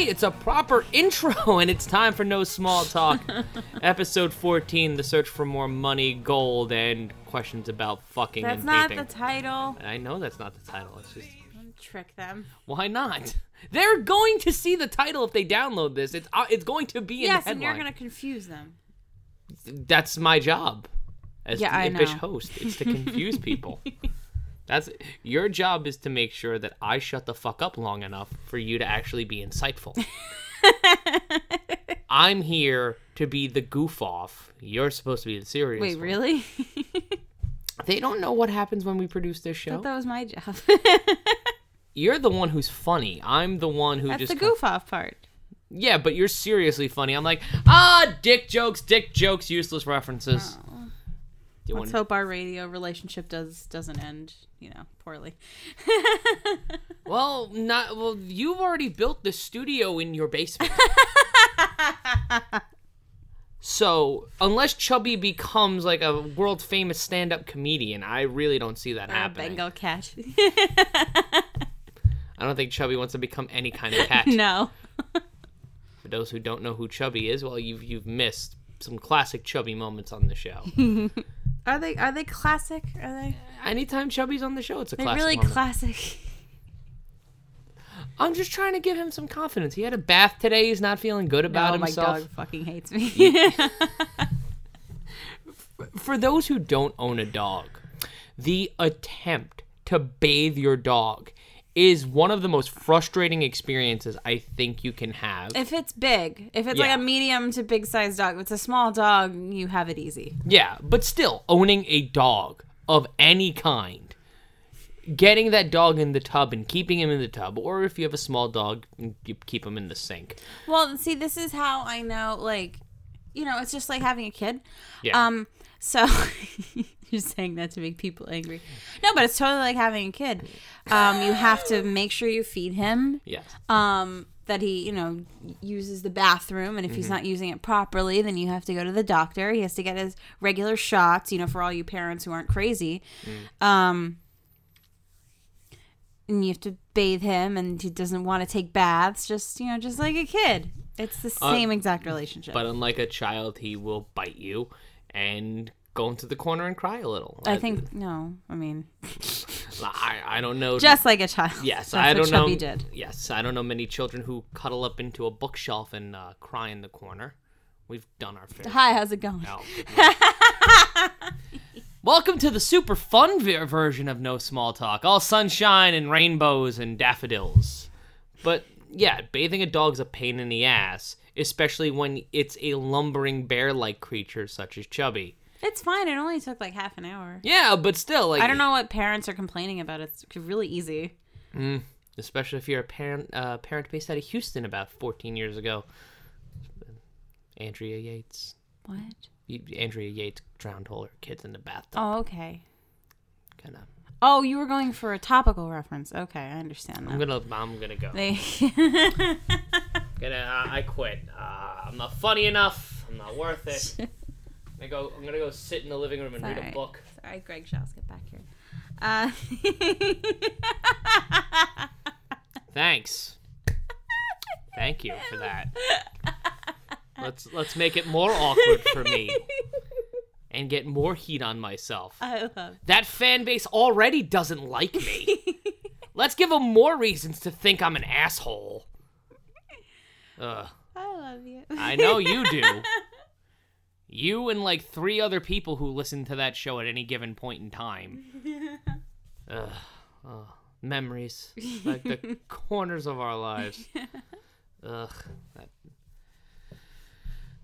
Okay, it's a proper intro, and it's time for No Small Talk. Episode 14 The Search for More Money, Gold, and questions about fucking That's and not vaping. the title. I know that's not the title. It's just. Trick them. Why not? They're going to see the title if they download this. It's uh, it's going to be in Yes, the and headline. you're gonna confuse them. That's my job as Yeah, the impish host. It's to confuse people. That's your job is to make sure that I shut the fuck up long enough for you to actually be insightful. I'm here to be the goof off. You're supposed to be the serious. Wait, one. really? They don't know what happens when we produce this I show. thought that was my job. You're the one who's funny. I'm the one who That's just the goof off part. Yeah, but you're seriously funny. I'm like, ah, dick jokes, dick jokes, useless references. Do you Let's want? hope our radio relationship does doesn't end, you know, poorly. Well, not well. You've already built the studio in your basement. so unless Chubby becomes like a world famous stand up comedian, I really don't see that Or happening. Bengal cat. I don't think Chubby wants to become any kind of cat. no. For those who don't know who Chubby is, well, you've you've missed some classic Chubby moments on the show. Are they are they classic? Are they? Anytime Chubby's on the show, it's a They're classic. really moment. classic. I'm just trying to give him some confidence. He had a bath today. He's not feeling good about oh, my himself. dog fucking hates me. For those who don't own a dog, the attempt to bathe your dog is one of the most frustrating experiences I think you can have. if it's big, if it's Yeah. like a medium to big size dog, if it's a small dog, you have it easy. Yeah, but still, owning a dog of any kind, getting that dog in the tub and keeping him in the tub, or if you have a small dog, you keep him in the sink. Well, see, this is how I know, like, you know, it's just like having a kid. Yeah. Um, so you're saying that to make people angry. No, but it's totally like having a kid. Um, you have to make sure you feed him. yes. Um, that he, you know, uses the bathroom, and if he's not using it properly, then you have to go to the doctor. He has to get his regular shots. You know, for all you parents who aren't crazy. Um. And you have to bathe him, and he doesn't want to take baths. Just you know, just like a kid. It's the same exact relationship. But unlike a child, he will bite you and go into the corner and cry a little. I think no. I mean, I, I don't know. just like a child. yes, That's I don't know. Chubby Did. Yes, I don't know many children who cuddle up into a bookshelf and uh, cry in the corner. We've done our fair. Hi, how's it going? Goodness. Welcome to the super fun ver- version of No Small Talk. All sunshine and rainbows and daffodils. But yeah, bathing a dog's a pain in the ass, especially when it's a lumbering bear-like creature such as Chubby. It's fine. It only took like half an hour. Yeah, but still, like I don't know what parents are complaining about. It's really easy. especially if you're a parent uh, parent based out of Houston about 14 years ago. Andrea Yates. What? Andrea Yates drowned all her kids in the bathtub. Oh, okay. Kind of. Oh, you were going for a topical reference. Okay, I understand I'm gonna. I'm gonna go. They Gonna. Uh, I quit. Uh, I'm not funny enough. I'm not worth it. I go. I'm gonna go sit in the living room and read a book. Sorry, Greg Shaw's get back here. Uh, Thanks. Thank you for that. Let's let's make it more awkward for me and get more heat on myself. I love. That fan base already doesn't like me. Let's give them more reasons to think I'm an asshole. Ugh, I love you. I know you do. You and like three other people who listen to that show at any given point in time. Ugh, ugh, memories, like the corners of our lives. Ugh. That...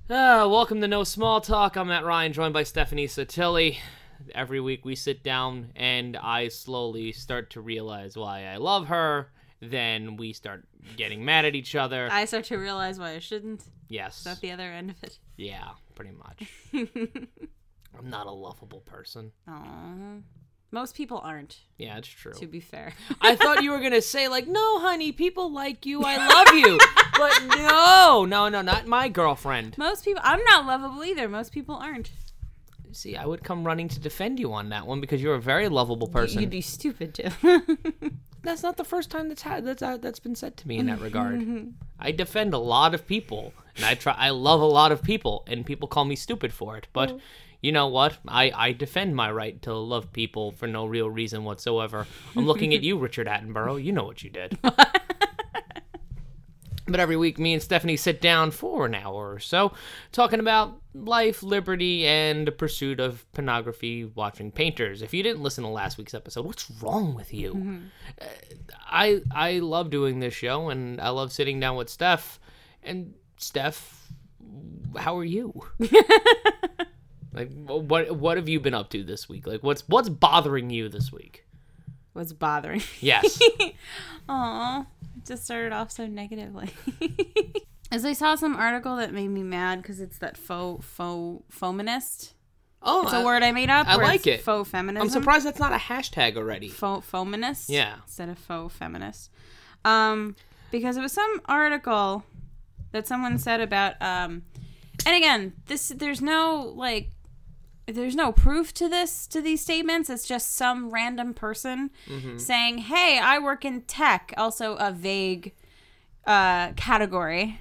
Ah, welcome to No Small Talk. I'm Matt Ryan, joined by Stephanie Sotilli. Every week we sit down and I slowly start to realize why I love her. Then we start getting mad at each other. I start to realize why I shouldn't. yes. Is the other end of it? Yeah, pretty much. I'm not a lovable person. Aww. Most people aren't, Yeah, it's true. to be fair. I thought you were gonna say like, "No, honey, people like you. I love you," but no, no, no, not my girlfriend. Most people, I'm not lovable either. Most people aren't. See, I would come running to defend you on that one because you're a very lovable person. You'd be stupid too. that's not the first time that's ha- that's uh, that's been said to me in that mm-hmm. regard. Mm-hmm. I defend a lot of people, and I try. I love a lot of people, and people call me stupid for it. But mm. you know what? I I defend my right to love people for no real reason whatsoever. I'm looking at you, Richard Attenborough. You know what you did. But every week, me and Stephanie sit down for an hour or so talking about life, liberty, and the pursuit of pornography, watching painters. If you didn't listen to last week's episode, what's wrong with you? Uh, I I love doing this show, and I love sitting down with Steph. And Steph, how are you? like, what what have you been up to this week? Like, what's what's bothering you this week? What's bothering? Yes. Aw, it just started off so negatively. As I saw some article that made me mad because it's that faux faux feminist. oh, It's a I- word I made up. I like it. Faux feminist. I'm surprised that's not a hashtag already. Faux feminist. Yeah. Instead of faux feminist. Um, because it was some article that someone said about um, and again, this there's no like there's no proof to this to these statements it's just some random person saying hey i work in tech also a vague uh, category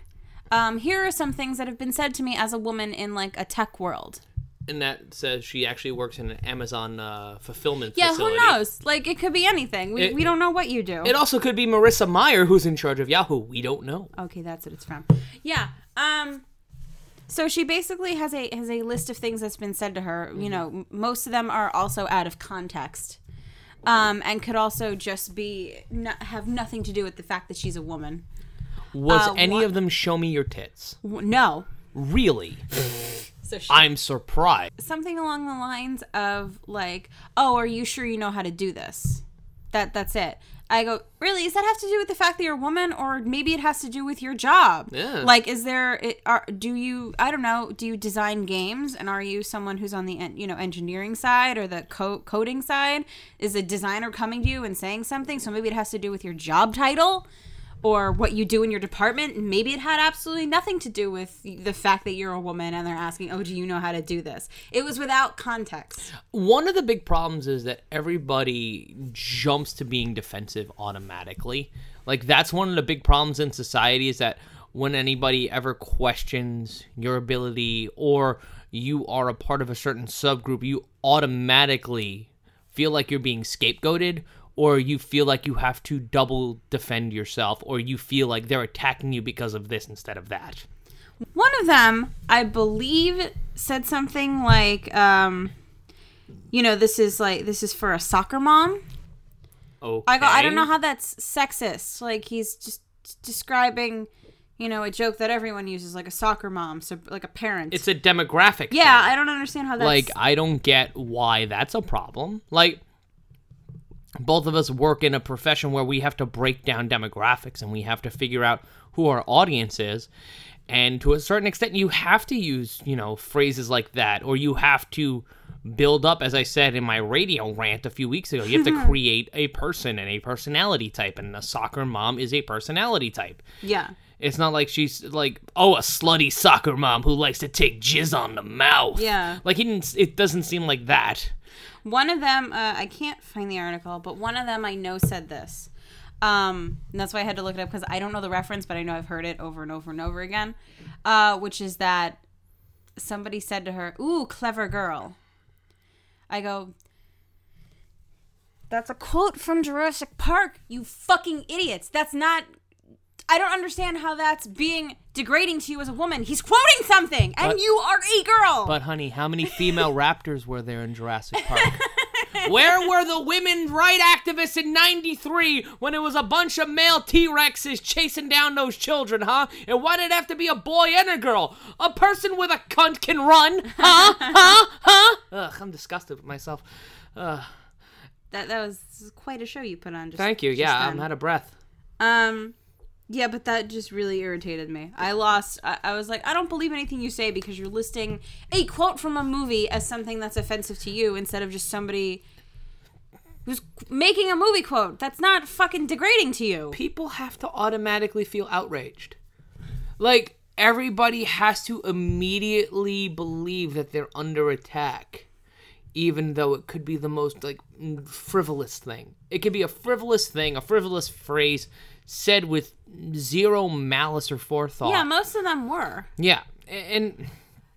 um, here are some things that have been said to me as a woman in like a tech world and that says she actually works in an Amazon uh, fulfillment yeah facility. who knows like it could be anything we, It- we don't know what you do It also could be Marissa Mayer, who's in charge of Yahoo. We don't know. Okay, that's what it's from. Yeah. Um so she basically has a has a list of things that's been said to her. You know, most of them are also out of context. Um, and could also just be not, have nothing to do with the fact that she's a woman. Was Uh, any of them show me your tits? W- No. Really? So she, I'm surprised. something along the lines of like, "Oh, are you sure you know how to do this?" That that's it. I go, "Really? Does that have to do with the fact that you're a woman or maybe it has to do with your job?" Yeah. Like is there it, are do you I don't know, do you design games and are you someone who's on the en- you know engineering side or the co- coding side? Is a designer coming to you and saying something? So maybe it has to do with your job title or what you do in your department. Maybe it had absolutely nothing to do with the fact that you're a woman and they're asking, "Oh, do you know how to do this?" It was without context. One of the big problems is that everybody jumps to being defensive automatically. Like that's one of the big problems in society is that when anybody ever questions your ability or you are a part of a certain subgroup, you automatically feel like you're being scapegoated or you feel like you have to double defend yourself or you feel like they're attacking you because of this instead of that. One of them, I believe, said something like, um, "You know, this is like this is for a soccer mom." Okay. I go, I don't know how that's sexist. Like he's just describing, you know, a joke that everyone uses, like a soccer mom, so like a parent. It's a demographic. yeah, thing. I don't understand how that's like I don't get why that's a problem. Like both of us work in a profession where we have to break down demographics and we have to figure out who our audience is. And to a certain extent you have to use, you know, phrases like that or you have to build up as I said in my radio rant a few weeks ago. You have to create a person and a personality type and a soccer mom is a personality type. yeah. It's not like she's like, oh, a slutty soccer mom who likes to take jizz on the mouth. Yeah. Like he didn't. It doesn't seem like that. One of them, uh, I can't find the article, but one of them I know said this. Um, and that's why I had to look it up because I don't know the reference, but I know I've heard it over and over and over again. Uh, which is that somebody said to her, Ooh, clever girl. I go, That's a quote from Jurassic Park, you fucking idiots. That's not. I don't understand how that's being degrading to you as a woman. He's quoting something, and But- you are a girl. But honey, how many female raptors were there in Jurassic Park? Where were the women right activists in 93 when it was a bunch of male T-Rexes chasing down those children, huh? And why did it have to be a boy and a girl? A person with a cunt can run, huh? huh? Huh? Ugh, I'm disgusted with myself. Ugh. that that was quite a show you put on. Just, Thank you. just Yeah, then. I'm out of breath. Um, yeah, but that just really irritated me. I lost. I, I was like, I don't believe anything you say because you're listing a quote from a movie as something that's offensive to you instead of just somebody who's making a movie quote. That's not fucking degrading to you. people have to automatically feel outraged. Like everybody has to immediately believe that they're under attack. even though it could be the most like frivolous thing. It could be a frivolous thing, a frivolous phrase said with zero malice or forethought. Yeah, most of them were. Yeah. And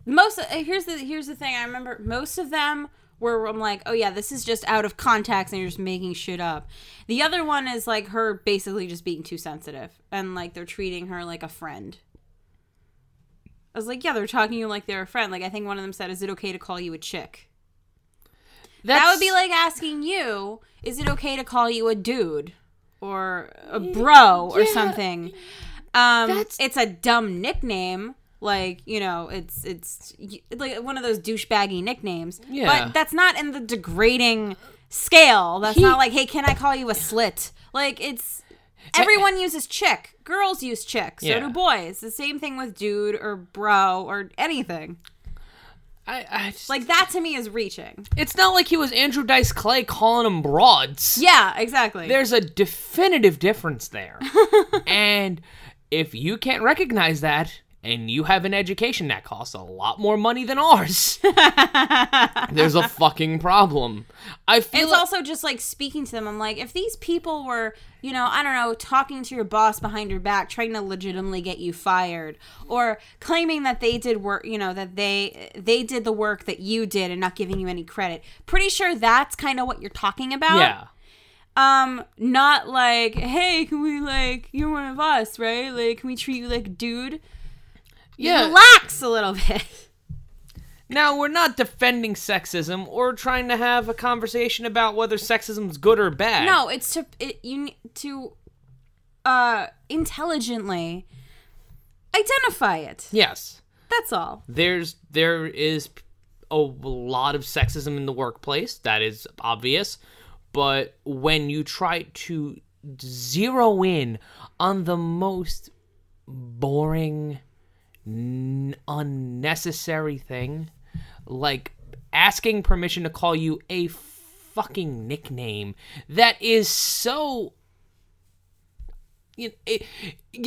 Most uh, here's the here's the thing. I remember most of them were I'm like, oh yeah, this is just out of context and you're just making shit up. The other one is like her basically just being too sensitive and like they're treating her like a friend. I was like, yeah, they're talking to you like they're a friend. Like I think one of them said, "Is it okay to call you a chick?" that's, That would be like asking you, "Is it okay to call you a dude or a bro or Yeah. something?" Um, That's- it's a dumb nickname. Like you know, it's it's like one of those douchebaggy nicknames. Yeah. But that's not in the degrading scale. That's He- not like, hey, can I call you a slit? Like it's everyone uses chick. Girls use chick. So Yeah. do boys. The same thing with dude or bro or anything. I, I just, Like that to me is reaching. it's not like he was Andrew Dice Clay calling them broads. Yeah, exactly. There's a definitive difference there. and if you can't recognize that and you have an education that costs a lot more money than ours, there's a fucking problem. I feel it's like- also just like speaking to them. I'm like, if these people were, you know, I don't know, talking to your boss behind your back, trying to legitimately get you fired, or claiming that they did work, you know, that they they did the work that you did and not giving you any credit. Pretty sure that's kind of what you're talking about. yeah. Um, not like, hey, can we like, you're one of us, right? Like, can we treat you like dude? Yeah. Relax a little bit. Now, we're not defending sexism or trying to have a conversation about whether sexism's good or bad. No, it's to it, you to uh intelligently identify it. Yes. That's all. there's there is a lot of sexism in the workplace that is obvious but when you try to zero in on the most boring n- unnecessary thing. Like asking permission to call you a fucking nickname that is so you know, it,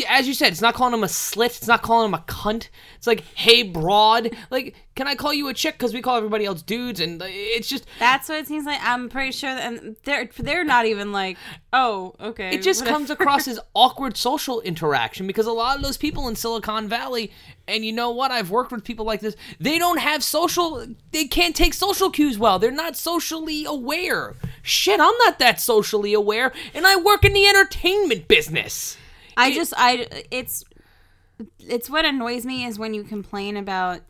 as you said, it's not calling him a slit. It's not calling him a cunt. It's like, hey, broad. Like, can I call you a chick? Because we call everybody else dudes, and uh, it's just, That's what it seems like. I'm pretty sure that and they're they're not even like, oh, okay. it just whatever. comes across as awkward social interaction because a lot of those people in Silicon Valley, and you know what? I've worked with people like this. They don't have social. They can't take social cues well. They're not socially aware. Shit, I'm not that socially aware, and I work in the entertainment business. I just I it's it's what annoys me is when you complain about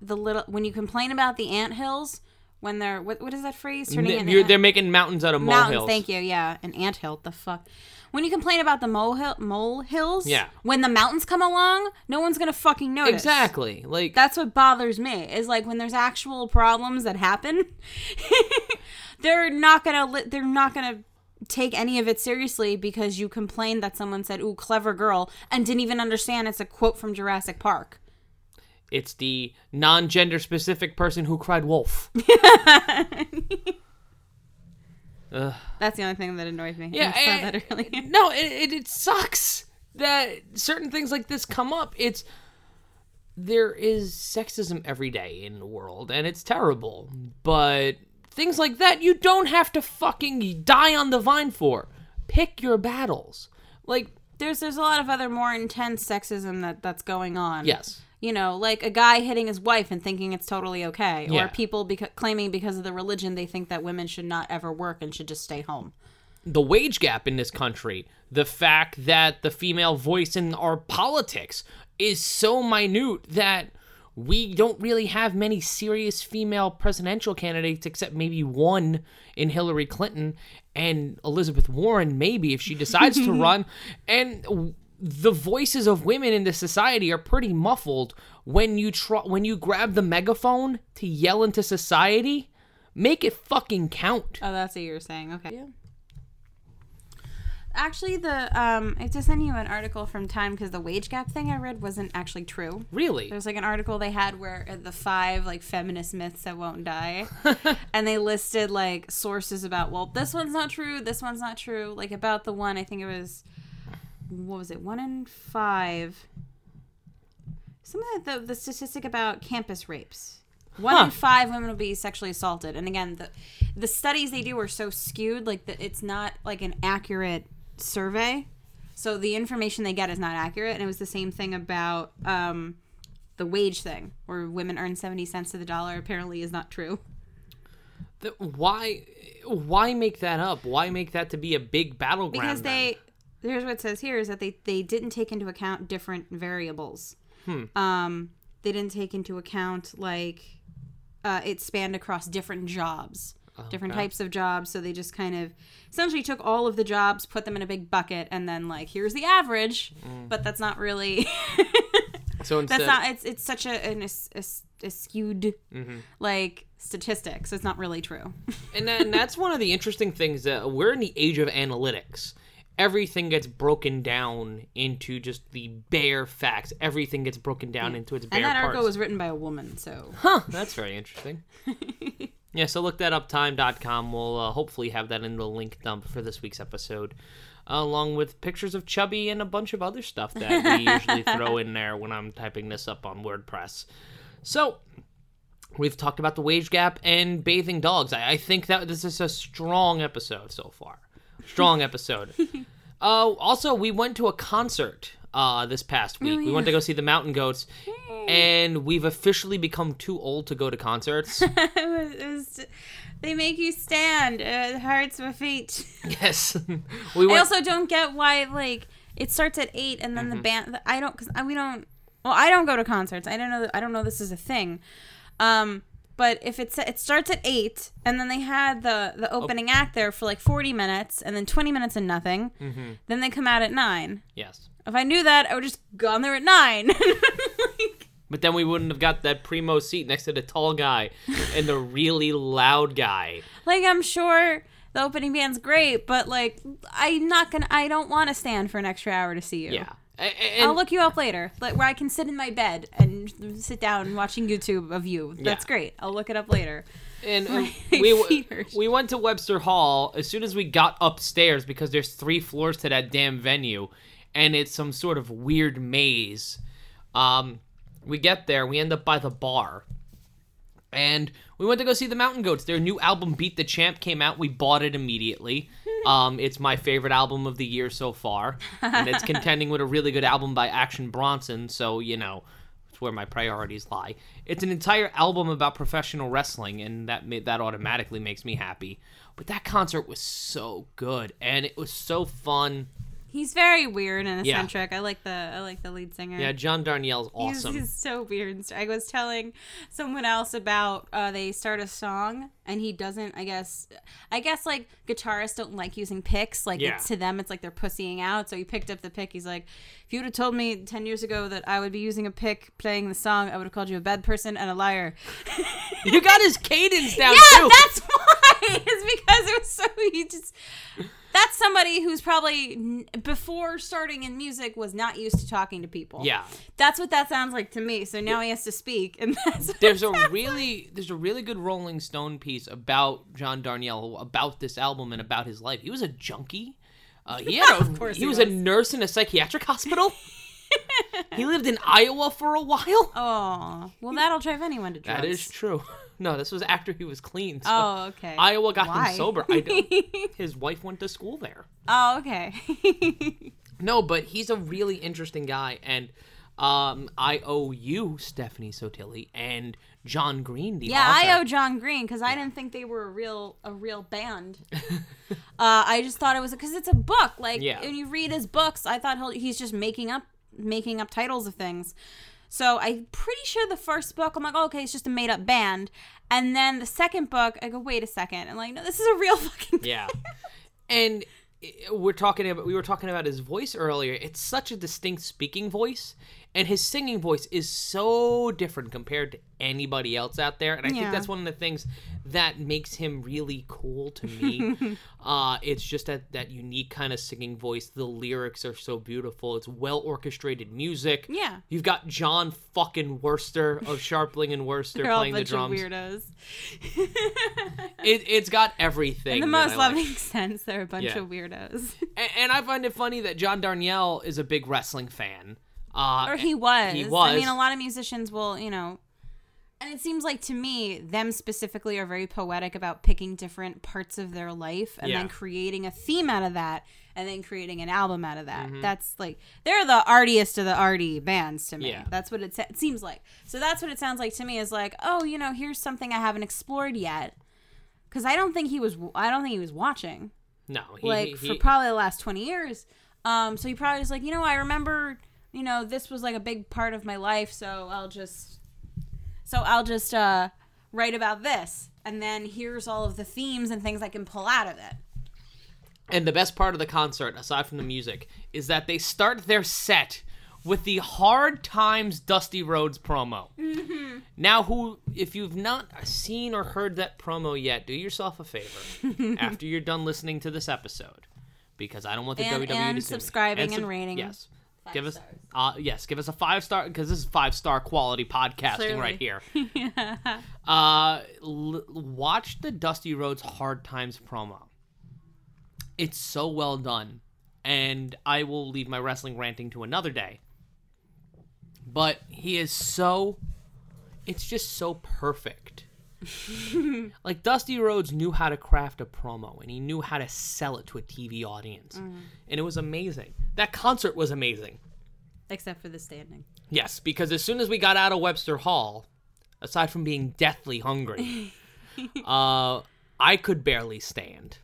the little when you complain about the ant hills when they're what what is that phrase turning ant- they're making mountains out of mountains. molehills. Thank you. Yeah, an ant hill. The fuck. When you complain about the molehill mole hills, Yeah. When the mountains come along, no one's gonna fucking notice. Exactly. Like That's what bothers me. Is like when there's actual problems that happen, they're not gonna li- they're not gonna take any of it seriously because you complained that someone said "ooh clever girl" and didn't even understand it's a quote from Jurassic Park. it's the non-gender specific person who cried wolf. That's the only thing that annoys me. Yeah, I saw eh, that earlier. no, it, it it sucks that certain things like this come up. It's there is sexism every day in the world, and it's terrible. But things like that, you don't have to fucking die on the vine for. Pick your battles. Like There's there's a lot of other more intense sexism that that's going on. yes, you know, like a guy hitting his wife and thinking it's totally okay, Yeah. or people beca- claiming because of the religion they think that women should not ever work and should just stay home. the wage gap in this country, the fact that the female voice in our politics is so minute that we don't really have many serious female presidential candidates except maybe one in Hillary Clinton and Elizabeth Warren maybe if she decides to run and w- the voices of women in this society are pretty muffled when you try when you grab the megaphone to yell into society make it fucking count Oh, that's what you were saying. Okay. Yeah. Actually, the um, I have to send you an article from Time because the wage gap thing I read wasn't actually true. really There's like an article they had where uh, the five like feminist myths that won't die, and they listed like sources about well this one's not true, this one's not true. Like about the one I think it was, what was it? One in five. Some of the the statistic about campus rapes. One Huh. in five women will be sexually assaulted. And again, the the studies they do are so skewed, like that it's not like an accurate survey. So the information they get is not accurate. And it was the same thing about um, the wage thing, where women earn seventy cents to the dollar. Apparently, is not true. Th- why why make that up? Why make that to be a big battleground? because then? they here's what it says here is that they they didn't take into account different variables Hmm. um they didn't take into account like uh, it spanned across different jobs different Okay. types of jobs so they just kind of essentially took all of the jobs put them in a big bucket and then like here's the average but that's not really so instead that's not it's it's such a an as, a skewed Mm-hmm. like statistic so it's not really true and, that, and that's one of the interesting things that we're in the age of analytics. Everything gets broken down into just the bare facts. Everything gets broken down into its bare and that parts. article was written by a woman so Huh, that's very interesting. yeah, so look that up, time.com. We'll uh, hopefully have that in the link dump for this week's episode, along with pictures of Chubby and a bunch of other stuff that we usually throw in there when I'm typing this up on WordPress. So, we've talked about the wage gap and bathing dogs. I, I think that this is a strong episode so far. Strong episode. uh, also, we went to a concert uh, this past week. We went to go see the Mountain Goats, and we've officially become too old to go to concerts. it was, they make you stand. It hurts my feet. yes, we I also don't get why like it starts at eight and Mm-hmm. then the band. I don't because we don't. Well, I don't go to concerts. I don't know. I don't know this is a thing. Um, but if it's it starts at eight and then they had the the opening act there for like forty minutes and then twenty minutes and nothing, Mm-hmm. then they come out at nine. yes, If I knew that, I would just gone there at nine. Like, but then we wouldn't have got that primo seat next to the tall guy and the really loud guy. like I'm sure the opening band's great, but like I'm not gonna. I don't want to stand for an extra hour to see you. Yeah, A- a- I'll look you up later, like where I can sit in my bed and sit down watching YouTube of you. That's Yeah. great. I'll look it up later. and uh, we we went to Webster Hall as soon as we got upstairs because there's three floors to that damn venue, and it's some sort of weird maze. Um, we get there, we end up by the bar, and we went to go see the Mountain Goats. Their new album, Beat the Champ, came out. We bought it immediately. Um, it's my favorite album of the year so far, and it's contending with a really good album by Action Bronson. So you know, it's where my priorities lie. It's an entire album about professional wrestling, and that ma- that automatically makes me happy. But that concert was so good, and it was so fun. He's very weird and Yeah. eccentric. I like the I like the lead singer. Yeah, John Darnielle's He's, awesome. he's so weird. I was telling someone else about uh, they start a song and he doesn't. I guess I guess like guitarists don't like using picks. Like Yeah. it's, to them, it's like they're pussying out. So he picked up the pick. He's like, if you would have told me ten years ago that I would be using a pick playing the song, I would have called you a bad person and a liar. you got his cadence down yeah, too. that's why. It's because it was so he just. That's somebody who's probably before starting in music was not used to talking to people. yeah. That's what that sounds like to me. So now he has to speak, and that's there's a really there's a really good Rolling Stone piece about John Darnielle about this album and about his life. He was a junkie. Uh, he had a, course he, he was, a nurse in a psychiatric hospital. he lived in Iowa for a while. Oh, well, that'll drive anyone to drugs. That is true. No, this was after he was clean. So Oh, okay. Iowa got Why? him sober. I don't, his wife went to school there. oh, okay. No, but he's a really interesting guy, and um, I owe you Stephanie Sotilli and John Green, the yeah, author. I owe John Green because I didn't think they were a real a real band. uh, I just thought it was because it's a book. Like Yeah. when you read his books, I thought he'll, he's just making up making up titles of things. So I'm pretty sure the first book, I'm like, oh, okay, it's just a made up band. And then the second book, I go, wait a second, I'm like, no, this is a real fucking. Yeah. and eh, we're talking about we were talking about his voice earlier. It's such a distinct speaking voice and his singing voice is so different compared to anybody else out there. And I think that's one of the things that makes him really cool to me. uh it's just that that unique kind of singing voice. The lyrics are so beautiful. It's well orchestrated music. Yeah. You've got John fucking Wurster of Scharpling and Wurster playing the drums. weirdos. It, it's got everything. In the most I like. loving sense, they're a bunch Yeah. of weirdos. And, and I find it funny that John Darnielle is a big wrestling fan. Uh, or he was. He was. I mean, a lot of musicians will, you know. And it seems like to me, them specifically are very poetic about picking different parts of their life and Yeah. then creating a theme out of that and then creating an album out of that. Mm-hmm. That's like they're the artiest of the arty bands to me. Yeah. That's what it, sa- it seems like. So that's what it sounds like to me is like, oh, you know, here's something I haven't explored yet. Cuz I don't think he was I don't think he was watching No, he, like he- for he- probably the last 20 years. Um, so he probably was like, you know, I remember, you know, this was like a big part of my life, so I'll just, so I'll just uh, write about this, and then here's all of the themes and things I can pull out of it. And the best part of the concert, aside from the music, is that they start their set with the Hard Times Dusty Rhodes promo. Mm-hmm. Now, who, if you've not seen or heard that promo yet, do yourself a favor after you're done listening to this episode, because I don't want the And- WWE and to subscribing sub- and rating. Yes. Five give us, stars. uh, yes, give us a five star because this is five star quality podcasting right here. uh, l- watch the Dusty Rhodes Hard Times promo. It's so well done, and I will leave my wrestling ranting to another day. But he is so, it's just so perfect. Like Dusty Rhodes knew how to craft a promo, and he knew how to sell it to a TV audience, and it was amazing. That concert was amazing. Except for the standing. Yes, because as soon as we got out of Webster Hall, aside from being deathly hungry, uh, I could barely stand.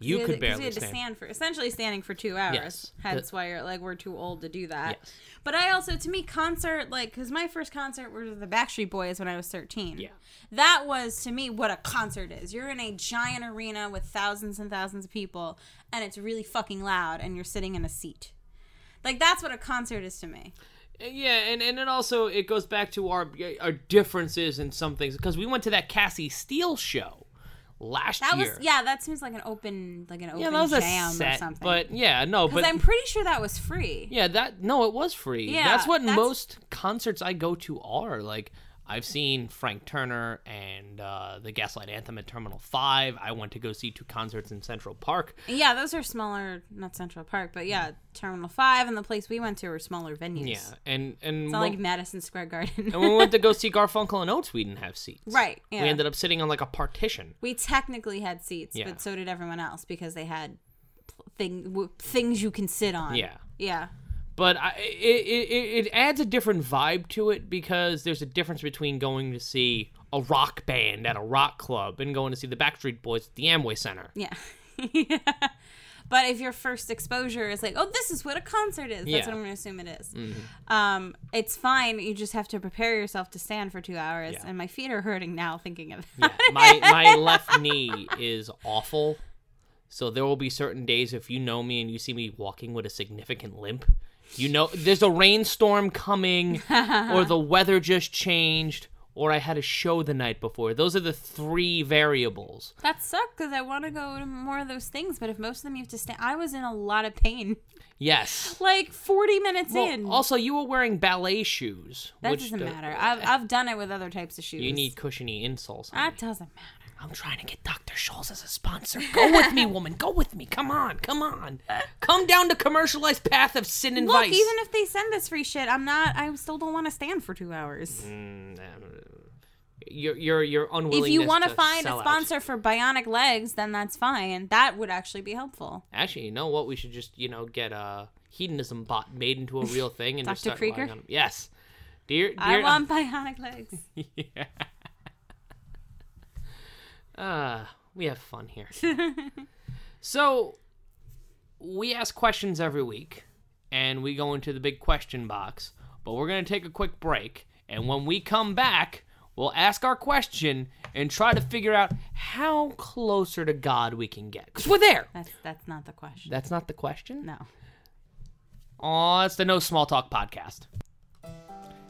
You could barely we had to stand. stand for essentially standing for two hours. Yes. Hence why you're like we're too old to do that. Yes. But I also, to me, concert like because my first concert was the Backstreet Boys when I was 13. Yeah. That was to me what a concert is. You're in a giant arena with thousands and thousands of people, and it's really fucking loud, and you're sitting in a seat. Like that's what a concert is to me. Uh, yeah, and, and it also it goes back to our our differences in some things because we went to that Cassie Steele show last That year. was yeah. That seems like an open like an open yeah, that was a jam set, or something. but yeah, no, but I'm pretty sure that was free. Yeah, that no, it was free. Yeah, that's what that's- most concerts I go to are. Like I've seen Frank Turner and uh, the Gaslight Anthem at Terminal Five. I went to go see two concerts in Central Park. Yeah, those are smaller, not Central Park, but yeah, Terminal Five and the place we went to were smaller venues. Yeah, and and It's not when, like Madison Square Garden. and when we went to go see Garfunkel and Oates, we didn't have seats. Right, yeah. We ended up sitting on like a partition. we technically had seats, Yeah. but so did everyone else because they had thing w- things you can sit on. Yeah. Yeah. But I, it, it, it adds a different vibe to it because there's a difference between going to see a rock band at a rock club and going to see the Backstreet Boys at the Amway Center. Yeah. yeah. But if your first exposure is like, oh, this is what a concert is, that's Yeah. Mm-hmm. what I'm going to assume it is. Um, it's fine. You just have to prepare yourself to stand for two hours. Yeah. And my feet are hurting now thinking of it. Yeah, my my left knee is awful. So there will be certain days if you know me and you see me walking with a significant limp, you know there's a rainstorm coming or the weather just changed or I had a show the night before. Those are the three variables. That sucked because I want to go to more of those things, but if most of them you have to stand, I was in a lot of pain. Yes. Like 40 minutes in. Also you were wearing ballet shoes, that which doesn't the- matter. I've, I've done it with other types of shoes. You need cushiony insoles. That doesn't matter. I'm trying to get Dr. Scholl's as a sponsor. Go with me, woman. Go with me. Come on. Come on. Come down the commercialized path of sin and Look, vice. even if they send this free shit, I'm not. I still don't want to stand for two hours. Mm, You're you're you're unwilling. if you want to find a sell out. sponsor for bionic legs, then that's fine. That would actually be helpful. Actually, you know what? We should just you know get a hedonism bot made into a real thing and just start Krieger? Yes, dear. dear I want bionic legs. yeah. Ah, we have fun here. so, we ask questions every week, and we go into the big question box. But we're gonna take a quick break, and when we come back, we'll ask our question and try to figure out how closer to God we can get. Cause we're there. That's that's not the question. That's not the question. No. Oh, it's the No Small Talk podcast.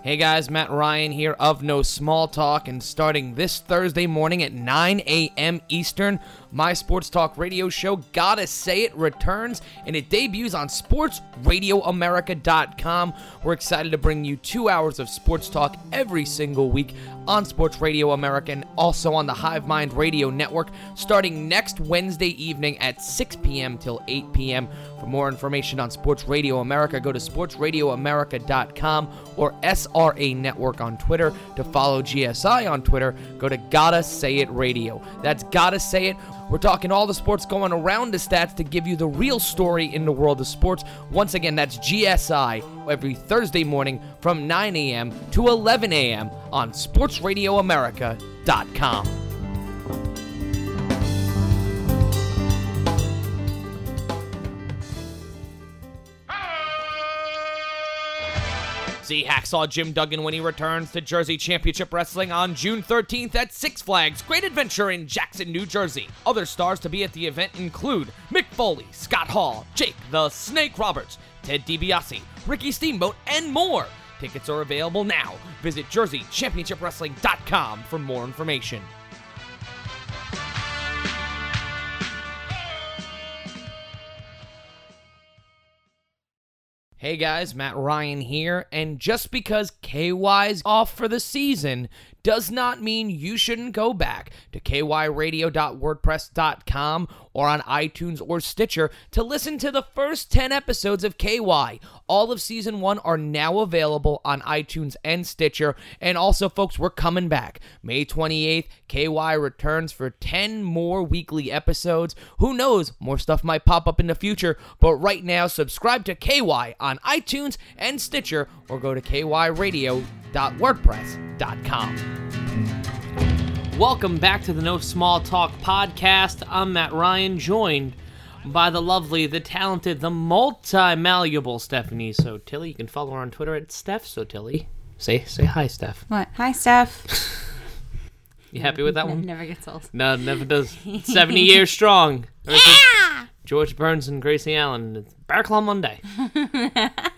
Hey guys, Matt Ryan here of No Small Talk, and starting this Thursday morning at 9 a.m. Eastern, My sports talk radio show, Gotta Say It, returns and it debuts on sportsradioamerica.com. We're excited to bring you two hours of sports talk every single week on Sports Radio America and also on the Hive Mind Radio Network starting next Wednesday evening at 6 p.m. till 8 p.m. For more information on Sports Radio America, go to sportsradioamerica.com or SRA Network on Twitter. To follow GSI on Twitter, go to Gotta Say It Radio. That's Gotta Say It. We're talking all the sports going around the stats to give you the real story in the world of sports. Once again, that's GSI every Thursday morning from 9 a.m. to 11 a.m. on SportsRadioAmerica.com. See Hacksaw Jim Duggan when he returns to Jersey Championship Wrestling on June 13th at Six Flags Great Adventure in Jackson, New Jersey. Other stars to be at the event include Mick Foley, Scott Hall, Jake the Snake Roberts, Ted DiBiase, Ricky Steamboat, and more. Tickets are available now. Visit JerseyChampionshipWrestling.com for more information. Hey guys, Matt Ryan here, and just because KY's off for the season does not mean you shouldn't go back to kyradio.wordpress.com or on iTunes or Stitcher to listen to the first 10 episodes of KY. All of season 1 are now available on iTunes and Stitcher. And also, folks, we're coming back. May 28th, KY returns for 10 more weekly episodes. Who knows, more stuff might pop up in the future, but right now, subscribe to KY on iTunes and Stitcher or go to kyradio.wordpress.com. Welcome back to the No Small Talk podcast. I'm Matt Ryan, joined by the lovely, the talented, the multi-malleable Stephanie Sotilli. So Tilly, you can follow her on Twitter at Steph Sotilli. Say say hi, Steph. What? Hi, Steph. You happy with that one? Never gets old. No, never does. 70 years strong. Yeah! George Burns and Gracie Allen. It's Bear Claw Monday.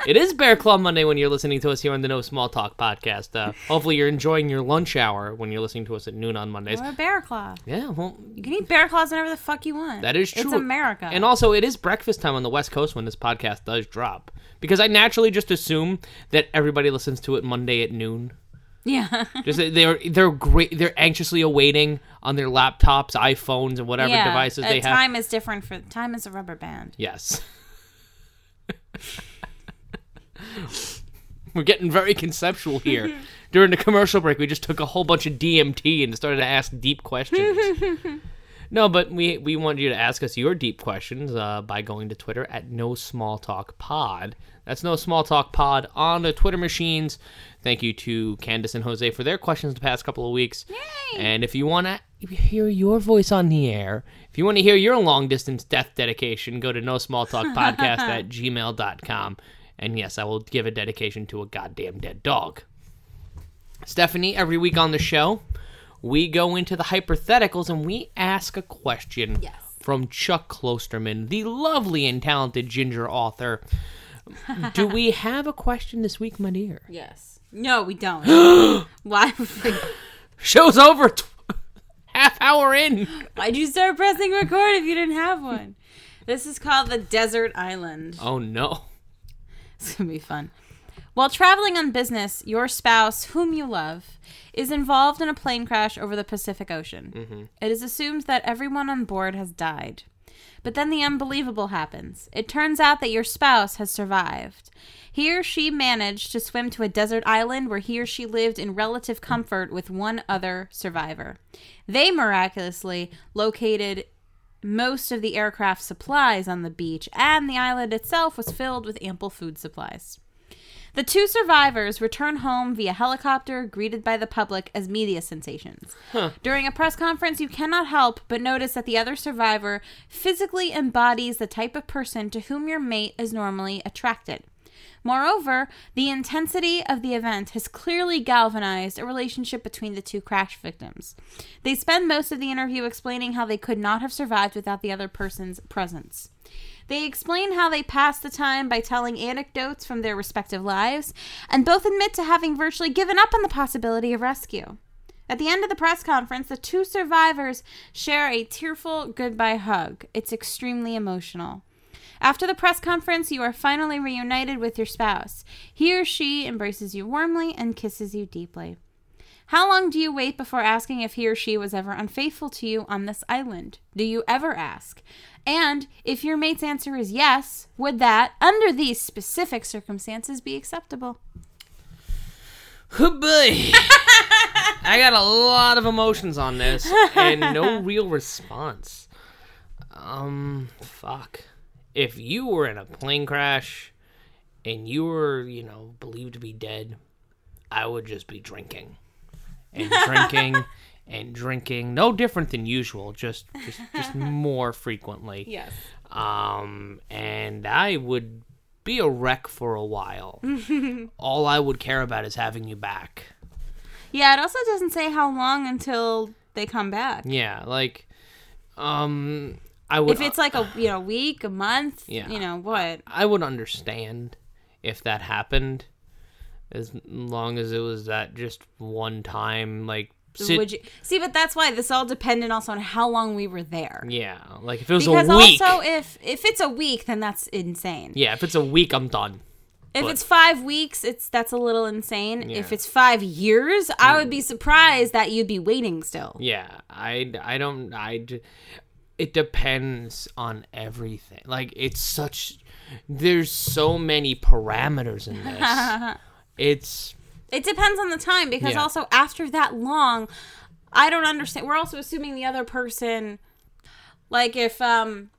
it is Bear Claw Monday when you're listening to us here on the No Small Talk podcast. Uh, hopefully, you're enjoying your lunch hour when you're listening to us at noon on Mondays. Or a bear claw. Yeah, well, You can eat bear claws whenever the fuck you want. that is true. It's America. And also, it is breakfast time on the West Coast when this podcast does drop. Because I naturally just assume that everybody listens to it Monday at noon. Yeah. Just they're they're great. They're anxiously awaiting on their laptops, iPhones, and whatever yeah. devices uh, they have. Time is different for time is a rubber band. Yes. We're getting very conceptual here. During the commercial break, we just took a whole bunch of DMT and started to ask deep questions. no, but we we wanted you to ask us your deep questions uh, by going to Twitter at No Small Talk Pod. That's No Small Talk Pod on the Twitter machines. Thank you to Candace and Jose for their questions the past couple of weeks. Yay! And if you want to hear your voice on the air, if you want to hear your long distance death dedication, go to no small talk podcast at gmail.com. And yes, I will give a dedication to a goddamn dead dog. Stephanie, every week on the show, we go into the hypotheticals and we ask a question Yes. from Chuck Klosterman, the lovely and talented ginger author. Do we have a question this week, my dear? Yes. No, we don't. Why? Show's over. T- half hour in. Why'd you start pressing record if you didn't have one? This is called the Desert Island. Oh no. It's gonna be fun. While traveling on business, your spouse, whom you love, is involved in a plane crash over the Pacific Ocean. Mm-hmm. It is assumed that everyone on board has died. But then the unbelievable happens. It turns out that your spouse has survived. He or she managed to swim to a desert island where he or she lived in relative comfort with one other survivor. They miraculously located most of the aircraft supplies on the beach, and the island itself was filled with ample food supplies. The two survivors return home via helicopter, greeted by the public as media sensations. During a press conference, you cannot help but notice that the other survivor physically embodies the type of person to whom your mate is normally attracted. Moreover, the intensity of the event has clearly galvanized a relationship between the two crash victims. They spend most of the interview explaining how they could not have survived without the other person's presence. They explain how they pass the time by telling anecdotes from their respective lives, and both admit to having virtually given up on the possibility of rescue. At the end of the press conference, the two survivors share a tearful goodbye hug. It's extremely emotional. After the press conference, you are finally reunited with your spouse. He or she embraces you warmly and kisses you deeply. How long do you wait before asking if he or she was ever unfaithful to you on this island? Do you ever ask? And if your mate's answer is yes, would that, under these specific circumstances, be acceptable? Oh boy. I got a lot of emotions on this and no real response. Um, fuck. If you were in a plane crash and you were, you know, believed to be dead, I would just be drinking and drinking and drinking. No different than usual, just just just more frequently. Yes. Um, and I would be a wreck for a while. All I would care about is having you back. Yeah, it also doesn't say how long until they come back. Yeah, like, um, I would. If it's like a you know week, a month, Yeah. you know what? I would understand if that happened, as long as it was that just one time. Like, sit, Would you see? But that's why this all depended also on how long we were there. yeah, like if it was Because a week. also, if if it's a week, then that's insane. yeah, if it's a week, I'm done. If But- it's five weeks, it's that's a little insane. Yeah. If it's five years, I would be mm. surprised that you'd be waiting still. Yeah, I, I don't I. It depends on everything. Like it's such. There's so many parameters in this. it's It depends on the time because Yeah. also after that long, I don't understand. We're also assuming the other person, like if um,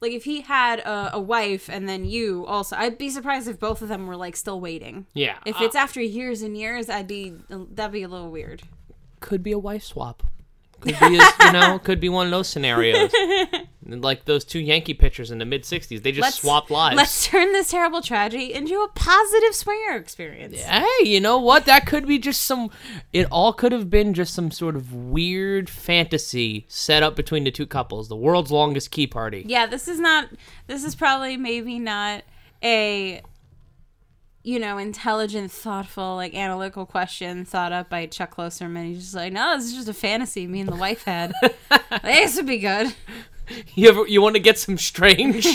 like if he had a, a wife and then you also, I'd be surprised if both of them were like still waiting. yeah. If uh, it's after years and years, I'd be that'd be a little weird. could be a wife swap. Could be, a, you know, could be one of those scenarios. like those two Yankee pitchers in the mid '60s, they just swapped lives. Let's turn this terrible tragedy into a positive swinger experience. Hey, you know what? That could be just some. It all could have been just some sort of weird fantasy set up between the two couples. The world's longest key party. Yeah, this is not. This is probably maybe not a, you know, intelligent, thoughtful, like analytical question thought up by Chuck Klosterman. He's just like, no, this is just a fantasy me and the wife had. this would be good. You ever you want to get some strange?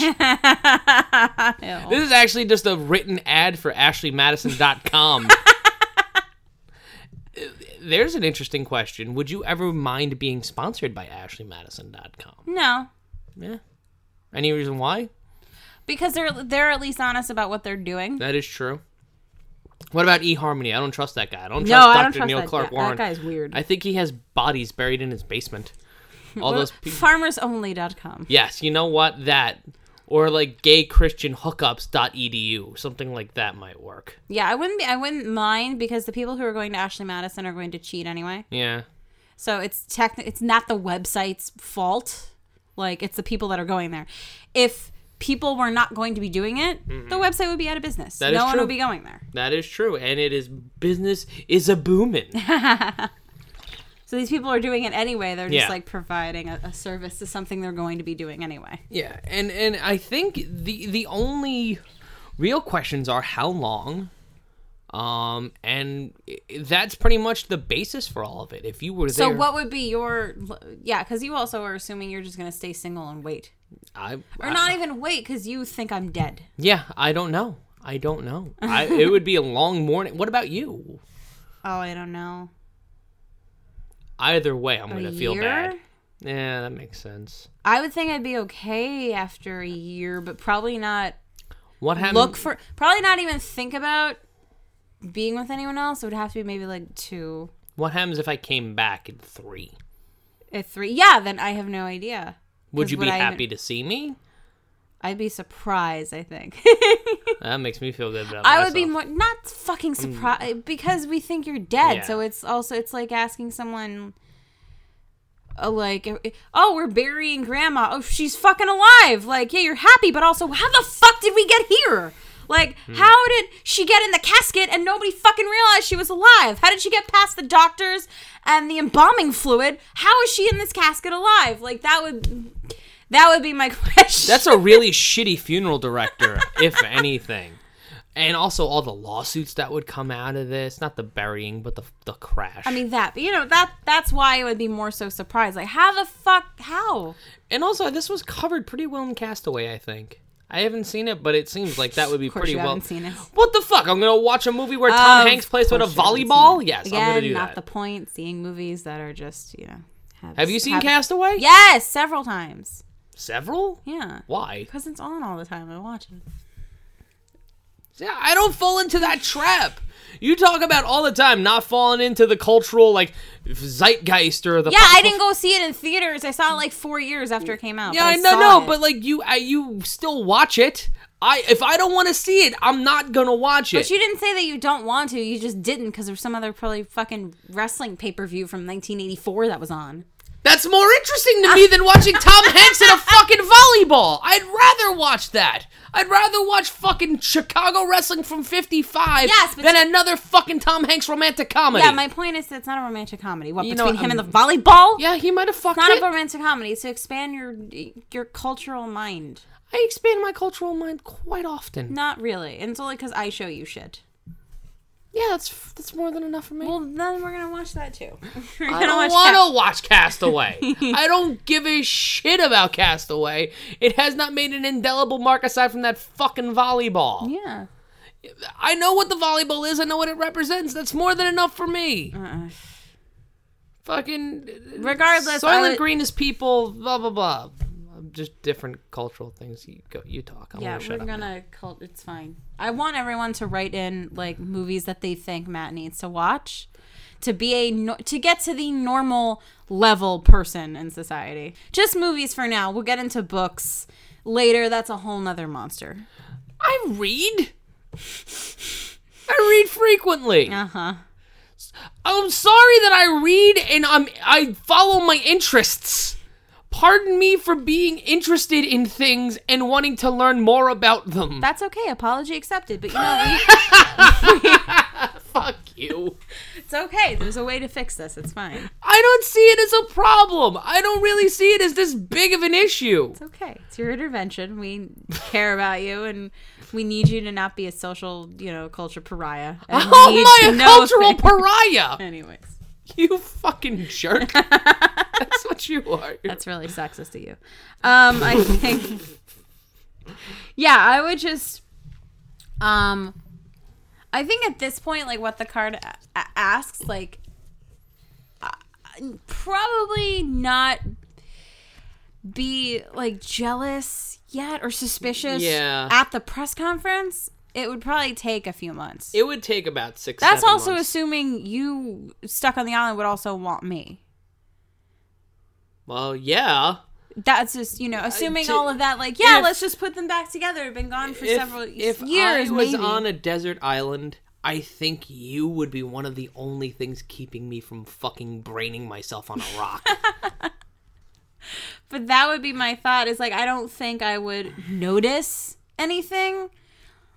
This is actually just a written ad for AshleyMadison.com. There's an interesting question. Would you ever mind being sponsored by AshleyMadison.com? No, Yeah. Any reason why? because they're they're at least honest about what they're doing. That is true. What about eHarmony? I don't trust that guy. I don't trust No, Dr. I don't trust Neil that Clark guy. Warren. That guy's weird. I think he has bodies buried in his basement. All those people. Farmersonly.com. Yes, you know what? That or like gaychristianhookups.edu, something like that might work. Yeah, I wouldn't be. I wouldn't mind because the people who are going to Ashley Madison are going to cheat anyway. Yeah. So it's tech. It's not the website's fault. Like it's the people that are going there. If people were not going to be doing it, mm-hmm. the website would be out of business. That no one true. would be going there. That is true, and it is business is a booming. So these people are doing it anyway. They're just Yeah. like providing a, a service to something they're going to be doing anyway. yeah, and and I think the the only real questions are how long, um, and that's pretty much the basis for all of it. If you were there, So what would be your? Yeah, because you also are assuming you're just going to stay single and wait, I, or I- not even wait because you think I'm dead. Yeah, I don't know. I don't know. I, it would be a long morning. What about you? Oh, I don't know. Either way, I'm gonna feel bad. Yeah, that makes sense. I would think I'd be okay after a year, but probably not What happened? look for probably not even think about being with anyone else. It would have to be maybe like two, What happens if I came back in three? a three. Yeah, then I have no idea. Would you be I happy even- to see me? I'd be surprised. I think That makes me feel good about I would be more not fucking surprised because we think you're dead. Yeah. So it's also it's like asking someone. Uh, like oh we're burying grandma oh she's fucking alive like yeah you're happy but also how the fuck did we get here like Hmm. how did she get in the casket and nobody fucking realized she was alive how did she get past the doctors and the embalming fluid how is she in this casket alive like that would that would be my question That's a really shitty funeral director, if anything. and also all the lawsuits that would come out of this. Not the burying, but the the crash. I mean that, you know that that's why I would be more so surprised. Like, how the fuck? How? and also this was covered pretty well in Castaway. I think I haven't seen it, but it seems like that would be pretty well. it. What the fuck? I'm gonna watch a movie where Tom Hanks plays with a course you haven't seen volleyball. Yes, Again, I'm gonna do not that. the point. Seeing movies that are just you know. Have you seen have- Castaway? Yes, several times. Several? Yeah, Why? because it's on all the time. I watch it. Yeah, I don't fall into that trap. You talk about all the time not falling into the cultural like zeitgeist or the Yeah, I didn't go see it in theaters. I saw it like four years after it came out. Yeah, I know, no, it. but like you, I, you still watch it. I if I don't want to see it, I'm not gonna watch it. But you didn't say that you don't want to. You just didn't because there's some other probably fucking wrestling pay per view from 1984 that was on. That's more interesting to me than watching Tom Hanks in a fucking volleyball. I'd rather watch that. I'd rather watch fucking Chicago wrestling from '55 Yes, than you- another fucking Tom Hanks romantic comedy. Yeah, my point is that it's not a romantic comedy. What You between him and the volleyball? yeah, he might have fucked It's not it. a romantic comedy. It's to expand your your cultural mind. I expand my cultural mind quite often. Not really. And it's only because I show you shit. Yeah, that's that's more than enough for me. Well, then we're gonna watch that too. we're I don't want to watch Castaway. I don't give a shit about Castaway. It has not made an indelible mark aside from that fucking volleyball. Yeah. I know what the volleyball is. I know what it represents. That's more than enough for me. Uh-uh. Fucking Regardless, Soylent would- Green is people. Blah blah blah. Just different cultural things. You go. You talk. I'm Yeah, gonna we're shut up. now. gonna cult. It's fine. I want everyone to write in like movies that they think Matt needs to watch to be a no- to get to the normal level person in society. Just movies for now. We'll get into books later. That's a whole nother monster. I read. I read frequently. Uh huh. I'm sorry that I read and I'm I follow my interests. Pardon me for being interested in things and wanting to learn more about them. That's okay. Apology accepted. But you know, we Fuck you. it's okay. There's a way to fix this. It's fine. I don't see it as a problem. I don't really see it as this big of an issue. It's okay. It's your intervention. We care about you, and we need you to not be a social, you know, culture pariah. And Oh my, a cultural things. pariah. Anyways, You fucking jerk. That's what you are. that's really sexist of you. Um, I think. Yeah, I would just. Um, I think at this point, like what the card a- asks, like, uh, probably not be like jealous yet or suspicious. Yeah. At the press conference, it would probably take a few months. It would take about six. That's also months. assuming you stuck on the island would also want me. Well, yeah. That's just you know assuming to- all of that. Like, yeah, if- let's just put them back together. Been gone for if, several if years. If I was maybe. on a desert island, I think you would be one of the only things keeping me from fucking braining myself on a rock. but that would be my thought. Is like I don't think I would notice anything.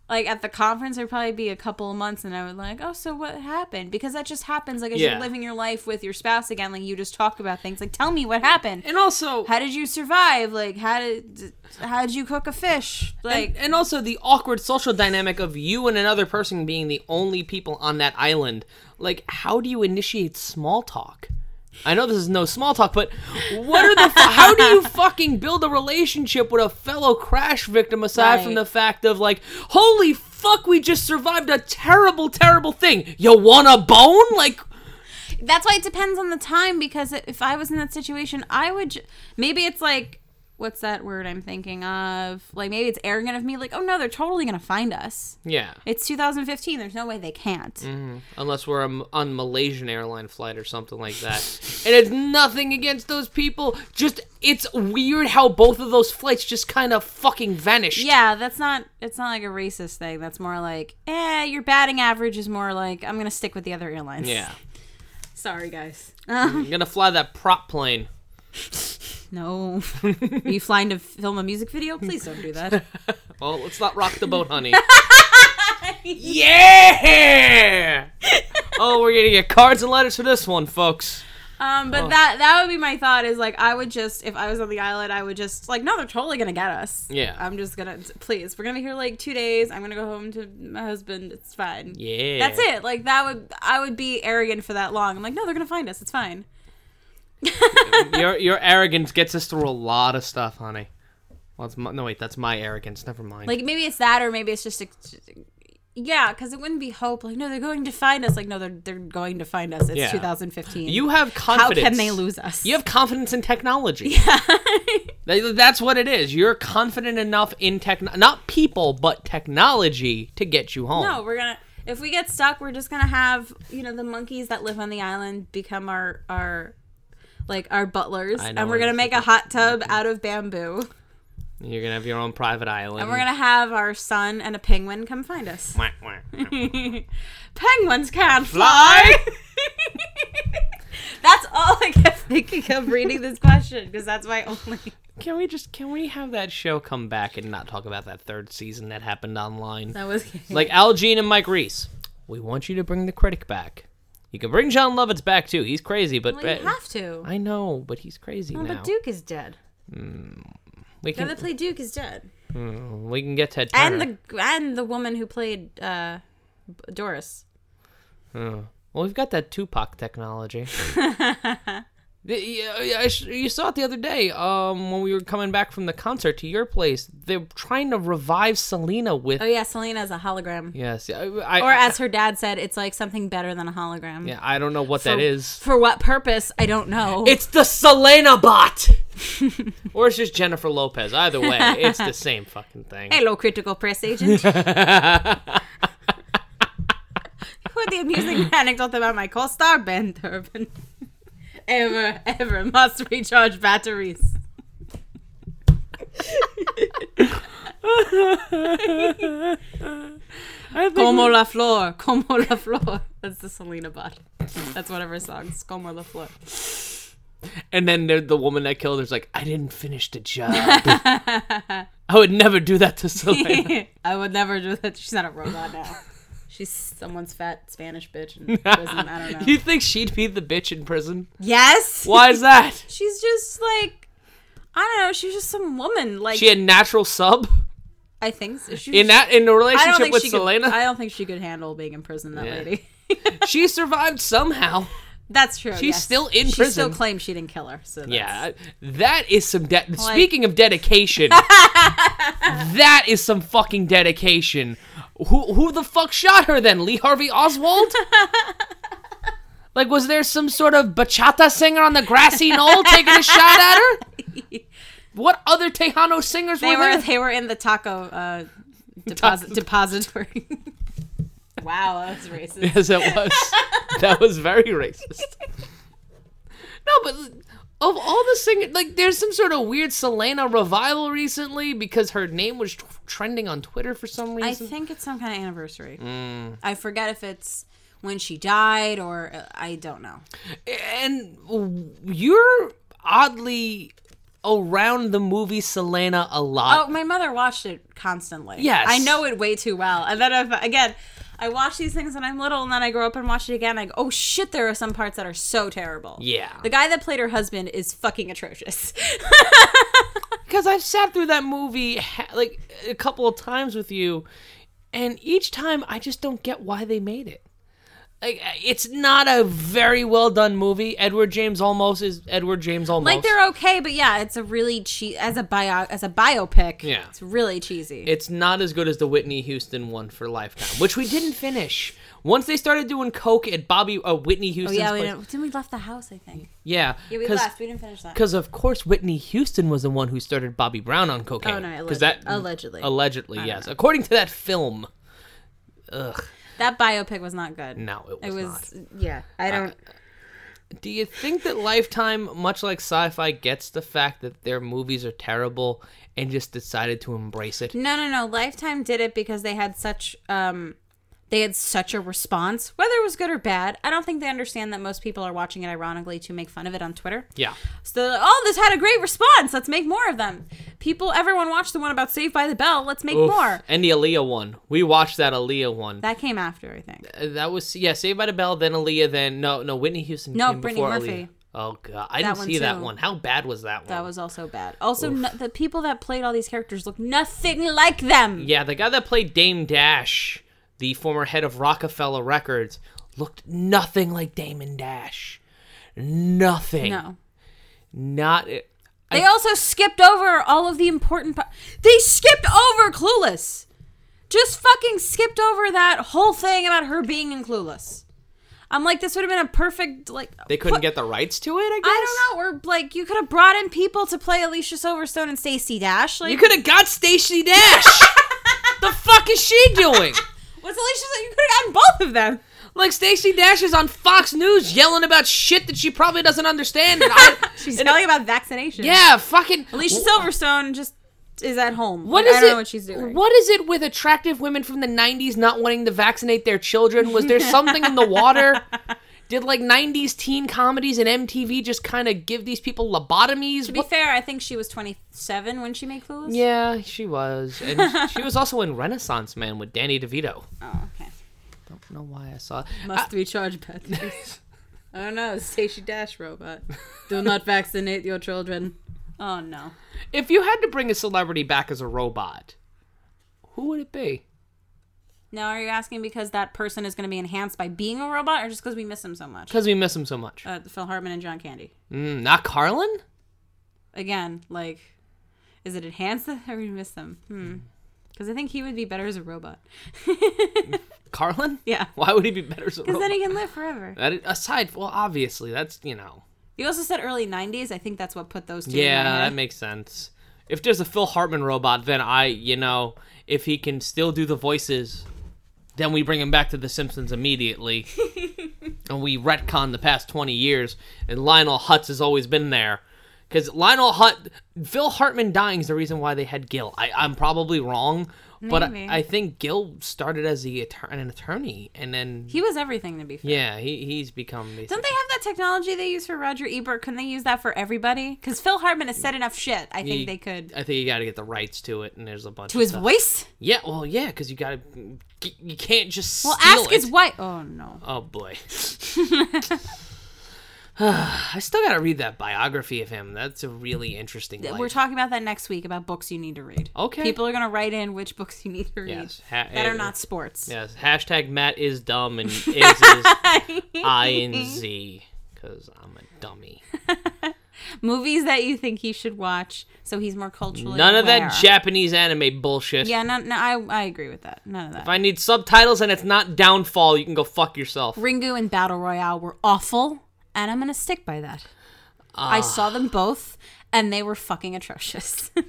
Like at the conference, there'd probably be a couple of months, and I would like, oh, so what happened? Because that just happens. Like as Yeah. you're living your life with your spouse again, like you just talk about things. Like, tell me what happened. and also, How did you survive? Like, how did how did you cook a fish? Like, and, and also the awkward social dynamic of you and another person being the only people on that island. Like, how do you initiate small talk? I know this is no small talk, but what are the? how do you fucking build a relationship with a fellow crash victim aside from the fact of like, holy fuck, we just survived a terrible, terrible thing. You want a bone? Like, that's why it depends on the time because if I was in that situation, I would j- maybe it's like what's that word I'm thinking of? Like maybe it's arrogant of me like, "Oh no, they're totally going to find us." yeah. It's 2015. There's no way they can't. Mm. Unless we're on Malaysian airline flight or something like that. and it's nothing against those people. Just it's weird how both of those flights just kind of fucking vanished. Yeah, that's not it's not like a racist thing. That's more like, "Eh, your batting average is more like I'm going to stick with the other airlines." Yeah. Sorry, guys. I'm gonna fly that prop plane. No. Are you flying to film a music video? Please don't do that. Well, let's not rock the boat, honey. yeah! oh, we're gonna get cards and letters for this one, folks. Um, but Oh. that that would be my thought is like I would just if I was on the island I would just like no they're totally gonna get us Yeah. I'm just gonna please we're gonna be here like two days I'm gonna go home to my husband it's fine Yeah. that's it like that would I would be arrogant for that long I'm like no they're gonna find us it's fine your your arrogance gets us through a lot of stuff, honey. Well, it's my, no wait, that's my arrogance. Never mind. like maybe it's that or maybe it's just a, yeah because it wouldn't be hope like no they're going to find us like no they're they're going to find us it's Yeah. 2015 you have confidence. how can they lose us You have confidence in technology. That- That's what it is. You're confident enough in tech, not people, but technology to get you home. No, we're gonna. If we get stuck, we're just gonna have you know the monkeys that live on the island become our our like our butlers, and we're gonna make a hot tub out of bamboo, You're gonna have your own private island. and we're gonna have our son and a penguin come find us. Penguins can't fly. that's all I kept thinking of reading this question because that's my only. Can we just can we have that show come back and not talk about that third season that happened online? That was Like Al Jean and Mike Reiss. We want you to bring the critic back. You can bring Jon Lovitz back too. He's crazy, but well, you have to. I know, but he's crazy Well, now. but Duke is dead. Hmm. we The can that played Duke is dead, hmm. we can get Ted Turner. and the and the woman who played uh, Doris. Oh. Well, we've got that Tupac technology. The- yeah, yeah, I sh- you saw it the other day um, when we were coming back from the concert to your place. They're trying to revive Selena with. Oh yeah, Selena's a hologram. Yes, I, I, Or as her dad said, it's like something better than a hologram. yeah, I don't know what that For- is. For what purpose? I don't know. It's the Selena bot, or it's just Jennifer Lopez. Either way, it's the same fucking thing. Hello, critical press agent. With the amusing anecdote about my co-star Ben Turbin. Ever, ever must recharge batteries. Como la flor, como la flor. That's the Selena bot. That's one of her songs. Como la flor. And then the, the woman that killed her's like, I didn't finish the job. I would never do that to Selena. I would never do that. She's not a robot now. She's someone's fat Spanish bitch in prison. I don't know. you think she'd be the bitch in prison? Yes. Why is that? She's just like I don't know. She's just some woman. Like She had natural sub I think so. She, in that in the relationship with Selena. Could, I don't think she could handle being in prison. That Yeah. lady. she survived somehow. That's true. She's yes. still in she prison. still claims she didn't kill her. So that's, Yeah, that is some. De- Speaking of dedication, that is some fucking dedication. Who who the fuck shot her then? Lee Harvey Oswald? like, was there some sort of bachata singer on the grassy knoll taking a shot at her? What other Tejano singers They were there? they were in the taco uh, deposit depository. wow, that was racist. Yes, it was. that was very racist. No, but of all the singers, like, there's some sort of weird Selena revival recently because her name was t- trending on Twitter for some reason. I think it's some kind of anniversary. Mm. I forget if it's when she died or uh, I don't know. and you're oddly around the movie Selena a lot. Oh, my mother watched it constantly. Yes. I know it way too well. And then if, again, I watch these things when I'm little, and then I grow up and watch it again. I go, oh shit, there are some parts that are so terrible. Yeah. The guy that played her husband is fucking atrocious. Because I've sat through that movie like a couple of times with you, and each time I just don't get why they made it. Like, it's not a very well done movie. Edward James Olmos is Edward James Olmos. like they're okay, but yeah, it's a really cheap as a bio as a biopic. Yeah. it's really cheesy. It's not as good as the Whitney Houston one for Lifetime, which we didn't finish. Once they started doing coke at Bobby uh, Whitney oh Houston's yeah, we place, didn't, didn't we left the house? I think. yeah, Yeah, we left. We didn't finish that. Because of course Whitney Houston was the one who started Bobby Brown on cocaine. Oh, no, because alleged- that allegedly. allegedly yes, know. according to that film. Ugh, That biopic was not good. no, it It was, was, not. yeah. I don't. Do you think that Lifetime, much like Sci-Fi, gets the fact that their movies are terrible and just decided to embrace it? No, no, no. Lifetime did it because they had such um they had such a response, whether it was good or bad. I don't think they understand that most people are watching it ironically to make fun of it on Twitter. Yeah, So, they're oh, this had a great response. Let's make more of them. People, everyone watched the one about Saved by the Bell. Let's make Oof. more. And the Aaliyah one, we watched that Aaliyah one. That came after, I think. Uh, that was yeah, Saved by the Bell, then Aaliyah, then no, no, Whitney Houston. No, came Brittany before Murphy. Oh god, I didn't one see that one. How bad was that one? That was also bad. Also, no, the people that played all these characters look nothing like them. Yeah, the guy that played Dame Dash, the former head of Roc-A-Fella Records, looked nothing like Damon Dash. Nothing. No. Not. Uh, they also skipped over all of the important part. They skipped over Clueless. Just fucking skipped over that whole thing about her being in Clueless. I'm like, this would have been a perfect like. They couldn't put- get the rights to it. I guess. I don't know. Or like, you could have brought in people to play Alicia Silverstone and Stacey Dash. Like, You could have got Stacey Dash. the fuck is she doing? What's Alicia? You could have gotten both of them. Like Stacey Dash is on Fox News yelling about shit that she probably doesn't understand. And I, She's and- telling about vaccination. yeah, fucking Alicia Silverstone just is at home. What Like, is I don't it? know what she's doing. What is it with attractive women from the '90s not wanting to vaccinate their children? Was there something in the water? Did like '90s teen comedies and MTV just kind of give these people lobotomies? To be What- fair, I think she was 27 when she made Clueless. Yeah, she was, and she was also in Renaissance Man with Danny DeVito. Oh, okay. Don't know why I saw. Must be charge batteries. I don't know. Stacey Dash robot. Do not vaccinate your children. Oh no. If you had to bring a celebrity back as a robot, who would it be? Now, are you asking because that person is going to be enhanced by being a robot, or just because we miss him so much? Because we miss him so much. Uh, Phil Hartman and John Candy. Mm, not Carlin. Again, like, is it enhanced or we miss them? Hmm. Because I think he would be better as a robot. Carlin? yeah. Why would he be better as a Because then he can live forever. That aside, well, obviously, that's you know. You also said early 90s. I think that's what put those two Yeah, that makes sense. If there's a Phil Hartman robot, then I, you know, if he can still do the voices, then we bring him back to The Simpsons immediately. and we retcon the past 20 years, and Lionel Hutz has always been there. Because Lionel Hut, Phil Hartman dying is the reason why they had Gil. I, I'm probably wrong, but I, I think Gil started as an attorney, and then He was everything, to be fair. yeah, he, he's become. Don't they have that technology they use for Roger Ebert? Couldn't they use that for everybody? Because Phil Hartman has said enough shit. I think You- they could. I think you got to get the rights to it, and there's a bunch To his stuff. voice? Yeah, well, yeah, because you gotta, you can't just. Well, ask his wife. Oh, no. Oh boy. I still gotta read that biography of him. That's a really interesting. Life. We're talking about that next week about books you need to read. Okay. People are going to write in which books you need to read Yes. Ha- that are eh, not sports. Yes. Hashtag Matt is dumb and is is Z because I'm a dummy. Movies that you think he should watch so he's more culturally None of aware. that Japanese anime bullshit. Yeah, no, no, I, I agree with that. None of that. If I need subtitles and it's not Downfall, you can go fuck yourself. Ringu and Battle Royale were awful, and I'm going to stick by that. I ah. saw them both, and they were fucking atrocious.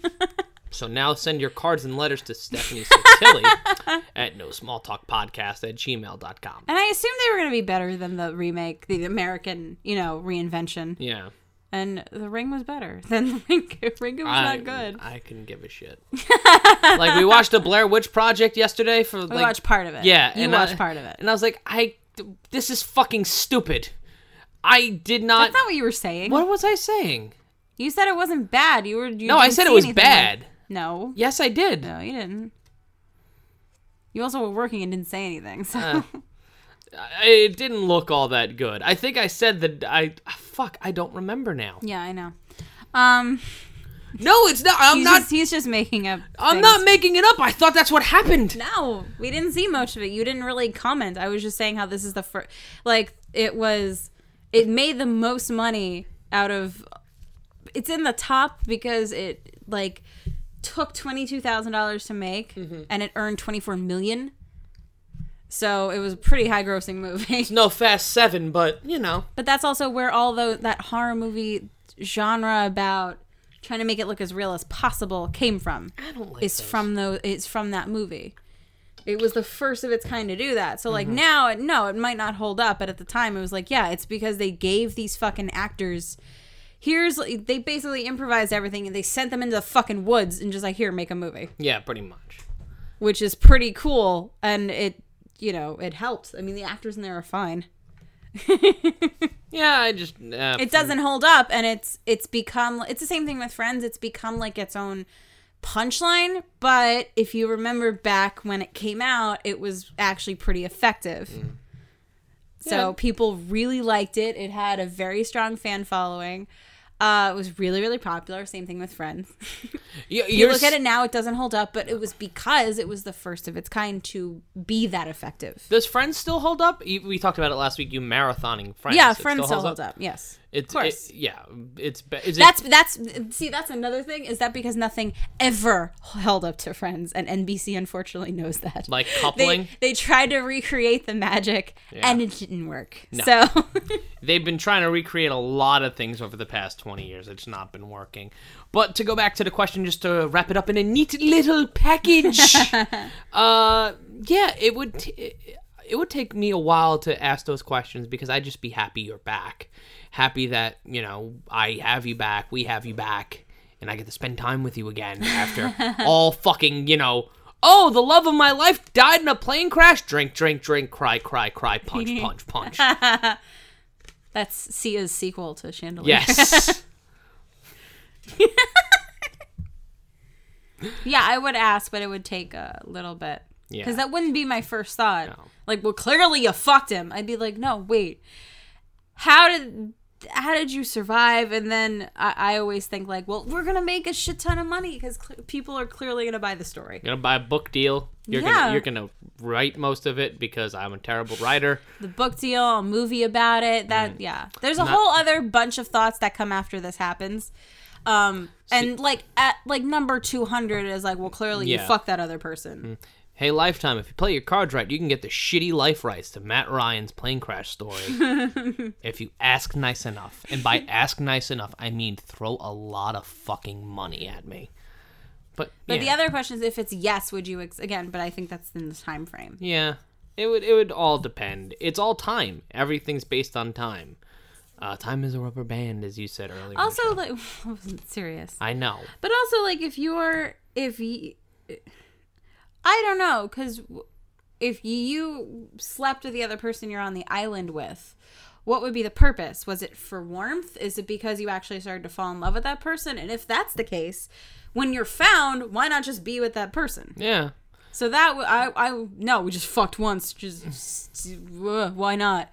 So now send your cards and letters to Stephanie Sotilli at no small talk podcast at gmail.com. and I assume they were going to be better than the remake, the American, you know, reinvention. Yeah. And the ring was better than the ring. Ringu was I, not good. I couldn't give a shit. like we watched the Blair Witch Project yesterday for we like watched part of it. yeah, you and watched I, part of it. and I was like, I this is fucking stupid. I did not. That's not what you were saying. what was I saying? You said it wasn't bad. You were. You No, I said it was anything bad. no, Yes, I did. no, you didn't. You also were working and didn't say anything. So Uh, It didn't look all that good. I think I said that I fuck. I don't remember now. yeah, I know. Um, No, it's not. I'm he's not. just he's just making up. I'm things. not making it up. I thought that's what happened. No, we didn't see much of it. You didn't really comment. I was just saying how this is the first. Like it was, it made the most money out of. It's in the top because it like took twenty two thousand dollars to make, mm-hmm. and it earned twenty four million. So it was a pretty high grossing movie. No Fast Seven, but you know. But that's also where all the that horror movie genre about trying to make it look as real as possible came from. I don't like. It's those. from the it's from that movie. It was the first of its kind to do that. So like Mm-hmm. now, it, no, it might not hold up, but at the time, it was like, yeah, it's because they gave these fucking actors. Here's they basically improvised everything and they sent them into the fucking woods and just like here make a movie, Yeah, pretty much. which is pretty cool and it you know it helps. I mean the actors in there are fine. Yeah, I just. Uh, it doesn't hold up and it's it's become it's the same thing with friends it's become like its own punchline but if you remember back when it came out it was actually pretty effective So Yeah. people really liked it. It had a very strong fan following. Uh, it was really, really popular. Same thing with Friends. You, you look at it now, it doesn't hold up, but it was because it was the first of its kind to be that effective. Does Friends still hold up? You- We talked about it last week. You marathoning Friends. yeah, It Friends still holds up. Yes. It's of course. it- yeah, it's be- is it- That's that's see that's another thing is that because nothing ever held up to Friends and NBC unfortunately knows that. like coupling. they they tried to recreate the magic Yeah. and it didn't work. So They've been trying to recreate a lot of things over the past 20 years. It's not been working. But to go back to the question, just to wrap it up in a neat little package, uh, yeah, it would. T- it would take me a while to ask those questions because I'd just be happy you're back, happy that you know I have you back, we have you back, and I get to spend time with you again after all fucking you know. Oh, the love of my life died in a plane crash. Drink, drink, drink. Cry, cry, cry. Punch, punch, punch. that's Sia's sequel to Chandelier. Yes. Yeah, I would ask, but it would take a little bit. Yeah. Because that wouldn't be my first thought. No. Like, well, clearly you fucked him. I'd be like, no, wait. How did how did you survive? And then I, I always think like, well, we're gonna make a shit ton of money because cl- people are clearly gonna buy the story. You're gonna buy a book deal. You're Yeah. gonna you're gonna write most of it because I'm a terrible writer. The book deal, a movie about it. That yeah. There's a Not- whole other bunch of thoughts that come after this happens. Um, and like at like number two hundred is like, well, clearly you fuck that other person. Hey, Lifetime, if you play your cards right, you can get the shitty life rights to Matt Ryan's plane crash story. if you ask nice enough. And by ask nice enough, I mean throw a lot of fucking money at me. But, But yeah. the other question is if it's yes, would you ex- again? But I think that's in the time frame. Yeah, it would it would all depend. It's all time. Everything's based on time. Uh, time is a rubber band, as you said earlier. Also, like I wasn't serious, I know. but also like if you're if you, I don't know, because if you slept with the other person you're on the island with. What would be the purpose? Was it for warmth? Is it because you actually started to fall in love with that person? And if that's the case, when you're found, why not just be with that person? Yeah. So that w- I I no, we just fucked once. Just uh, why not?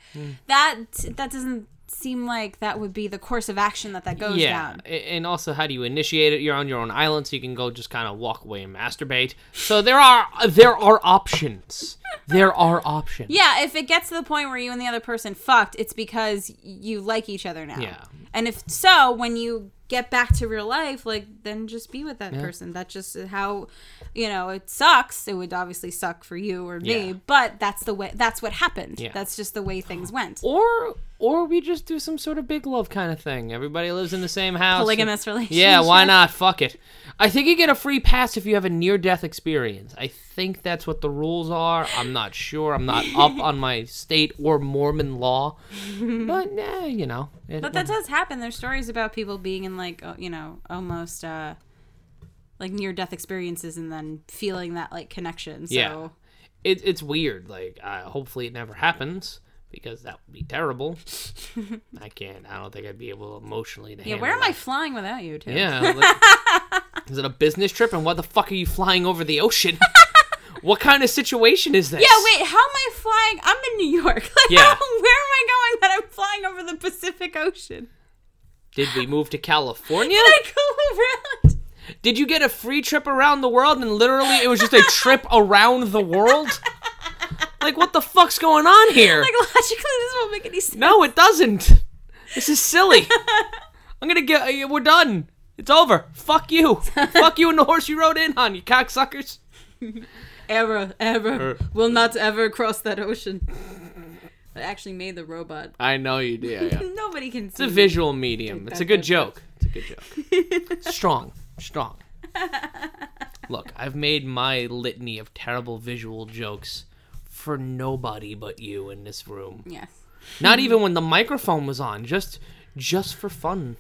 That that doesn't seem like that would be the course of action that that goes yeah. down. And also, how do you initiate it? You're on your own island, so you can go just kind of walk away and masturbate. So there are there are options. There are options. Yeah, if it gets to the point where you and the other person fucked, it's because you like each other now. Yeah. And if so, when you get back to real life, like then just be with that person. That's just how, you know, it sucks. It would obviously suck for you or me, Yeah. but that's the way. That's what happened. Yeah. That's just the way things went. Or or we just do some sort of big love kind of thing. Everybody lives in the same house. Polygamous relationship. Yeah, why not? Fuck it. I think you get a free pass if you have a near death experience. I think that's what the rules are. I'm not sure. I'm not up on my state or Mormon law. But, yeah, you know. It, But that does happen. There's stories about people being in like uh, you know almost uh like near death experiences and then feeling that like connection. So Yeah. it, it's weird. Like, uh, hopefully it never happens because that would be terrible. I can't. I don't think I'd be able emotionally to yeah, where am that. I flying without you? Too? Yeah. like, is it a business trip? And what the fuck are you flying over the ocean? what kind of situation is this? Yeah, wait. How am I flying? I'm in New York. Like, Yeah. how, where am I going that I'm flying over the Pacific Ocean? Did we move to California? Did I go around. Did you get a free trip around the world and literally it was just a trip around the world? Like, what the fuck's going on here? Like logically, this won't make any sense. No, it doesn't. This is silly. I'm gonna get. We're done. It's over. Fuck you. Fuck you and the horse you rode in on, you cocksuckers. Ever, ever, Er. will not ever cross that ocean. I actually made the robot. I know you did. Yeah, yeah. Nobody can It's see. a visual medium. It's a good joke. It's a good joke. strong, strong. Look, I've made my litany of terrible visual jokes for nobody but you in this room. Yes. Not even when the microphone was on, just just for fun.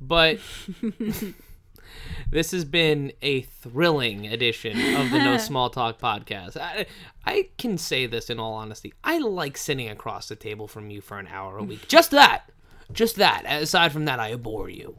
But this has been a thrilling edition of the No Small Talk podcast. I, I can say this in all honesty. I like sitting across the table from you for an hour a week. Just that. Just that. Aside from that, I abhor you.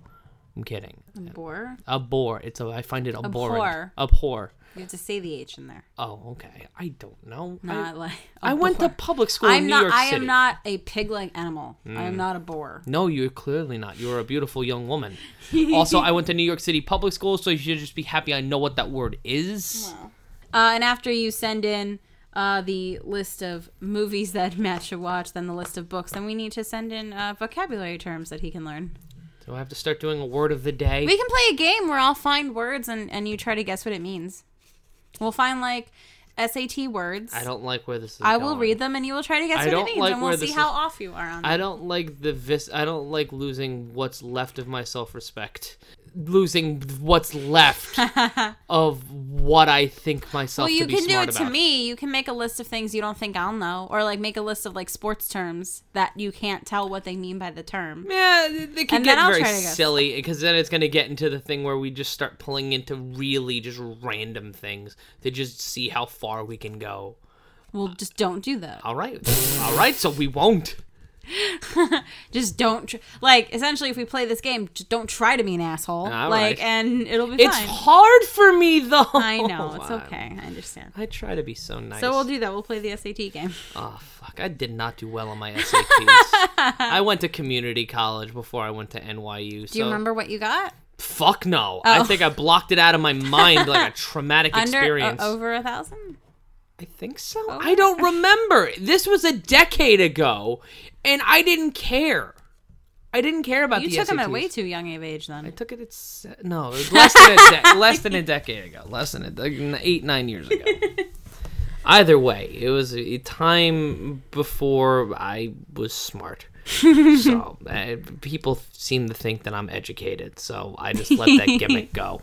I'm kidding. Bore. Abhor. It's a. I find it abhorrent. Abhor. Abhor. You have to say the H in there. Oh, okay. I don't know. I- Not like. I went to public school I'm in New not. York I City. Hmm. am not a pig-like animal. I am not a boar. No, you're clearly not. You're a beautiful young woman. also, I went to New York City public school, so you should just be happy I know what that word is. Uh, and after you send in uh, the list of movies that Matt should watch, then the list of books, then we need to send in uh, vocabulary terms that he can learn. Do I have to start doing a word of the day? We can play a game where I'll find words and, and you try to guess what it means. We'll find like SAT words. I don't like where this is I will going. read them and you will try to guess I what it means, like and we'll see is- how off you are on. it. I don't like the vis. I don't like losing what's left of my self-respect. Losing what's left of what I think myself well, you can do it to me. You can make a list of things you don't think I'll know, or like make a list of like sports terms that you can't tell what they mean by the term. Yeah, they can And get very try to guess. silly because then it's going to get into the thing where we just start pulling into really just random things to just see how far we can go. Well, just don't do that. All right, all right, so we won't. Just don't tr- like. Essentially, if we play this game, just don't try to be an asshole. All like, right. and it'll be It's fine. hard for me though. I know it's okay. I understand. I try to be so nice. So we'll do that. We'll play the SAT game. Oh fuck! I did not do well on my SATs. I went to community college before I went to NYU. So Do you remember what you got? fuck no. I Oh. think I blocked it out of my mind like a traumatic Under experience. uh, over a thousand. I think so. I don't remember. This was a decade ago, and I didn't care. I didn't care about You the took them SATs. at way too young of age then. I took it at se- no, it was less than a de- less than a decade ago, less than a de- eight nine years ago. Either way, it was a time before I was smart. so uh, people seem to think that I'm educated, so I just let that gimmick go.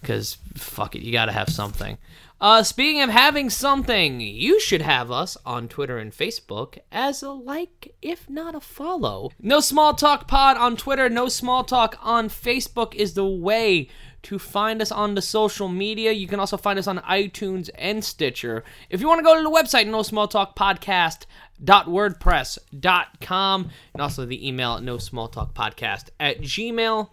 Because fuck it, you gotta have something. Uh, speaking of having something, you should have us on Twitter and Facebook as a like, if not a follow. No Small Talk Pod on Twitter, No Small Talk on Facebook is the way to find us on the social media. You can also find us on iTunes and Stitcher. If you want to go to the website, No Small Talk Podcast wordpress.com and also the email no small talk podcast at gmail.com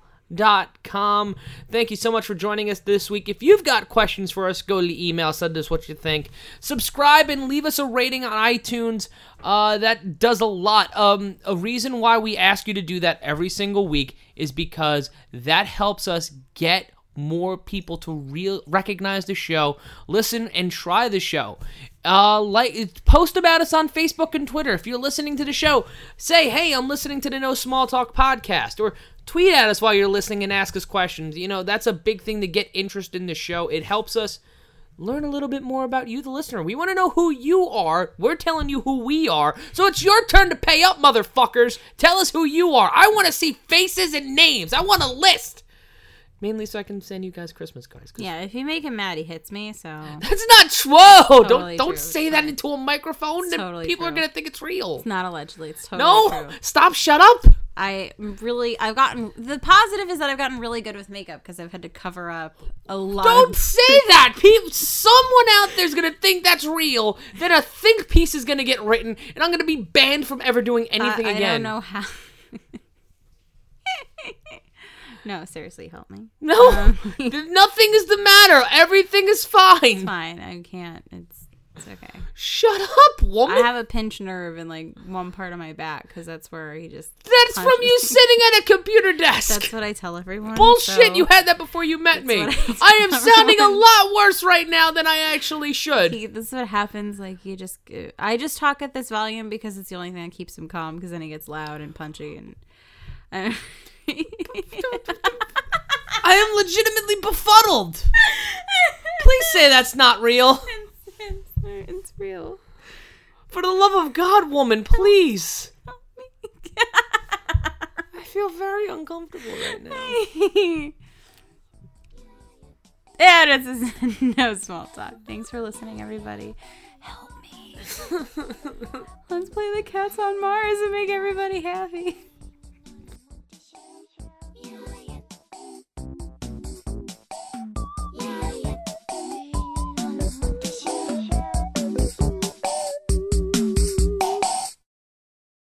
thank you so much for joining us this week. If you've got questions for us go to the email send us what you think. Subscribe and leave us a rating on itunes. Uh, that does a lot. Um, a reason why we ask you to do that every single week is because that helps us get more people to real recognize the show, listen and try the show. Uh, like post about us on Facebook and Twitter. If you're listening to the show, say, "Hey, I'm listening to the No Small Talk podcast," or tweet at us while you're listening and ask us questions. You know, that's a big thing to get interest in the show. It helps us learn a little bit more about you, the listener. We want to know who you are. We're telling you who we are. So it's your turn to pay up, motherfuckers. Tell us who you are. I want to see faces and names. I want a list. Mainly so I can send you guys Christmas cards. Yeah, if you make him mad, he hits me. So That's not true. Totally don't don't true. say that into a microphone. Then totally people are gonna think it's real. It's not allegedly, it's totally no, true. stop. Shut up. I really, I've gotten the positive is that I've gotten really good with makeup because I've had to cover up a lot. Don't of, say that. People, someone out there's gonna think that's real. Then a think piece is gonna get written, and I'm gonna be banned from ever doing anything I again. I don't know how. no, seriously, help me. No, Um, nothing is the matter. Everything is fine. Fine, I can't. It's it's okay. Shut up, woman. I have a pinched nerve in like one part of my back because that's where he just. that's from you sitting at a computer desk. That's what I tell everyone. Bullshit! so- You had that before you met me. I I am tell sounding a lot worse right now than I actually should. He, this is what happens. Like you just, uh, I just talk at this volume because it's the only thing that keeps him calm. Because then he gets loud and punchy and. and I am legitimately befuddled. Please say that's not real. It's, it's real. For the love of God, woman, please. I feel very uncomfortable right now. yeah, this is no small talk. Thanks for listening, everybody. Help me. Let's play the cats on Mars and make everybody happy.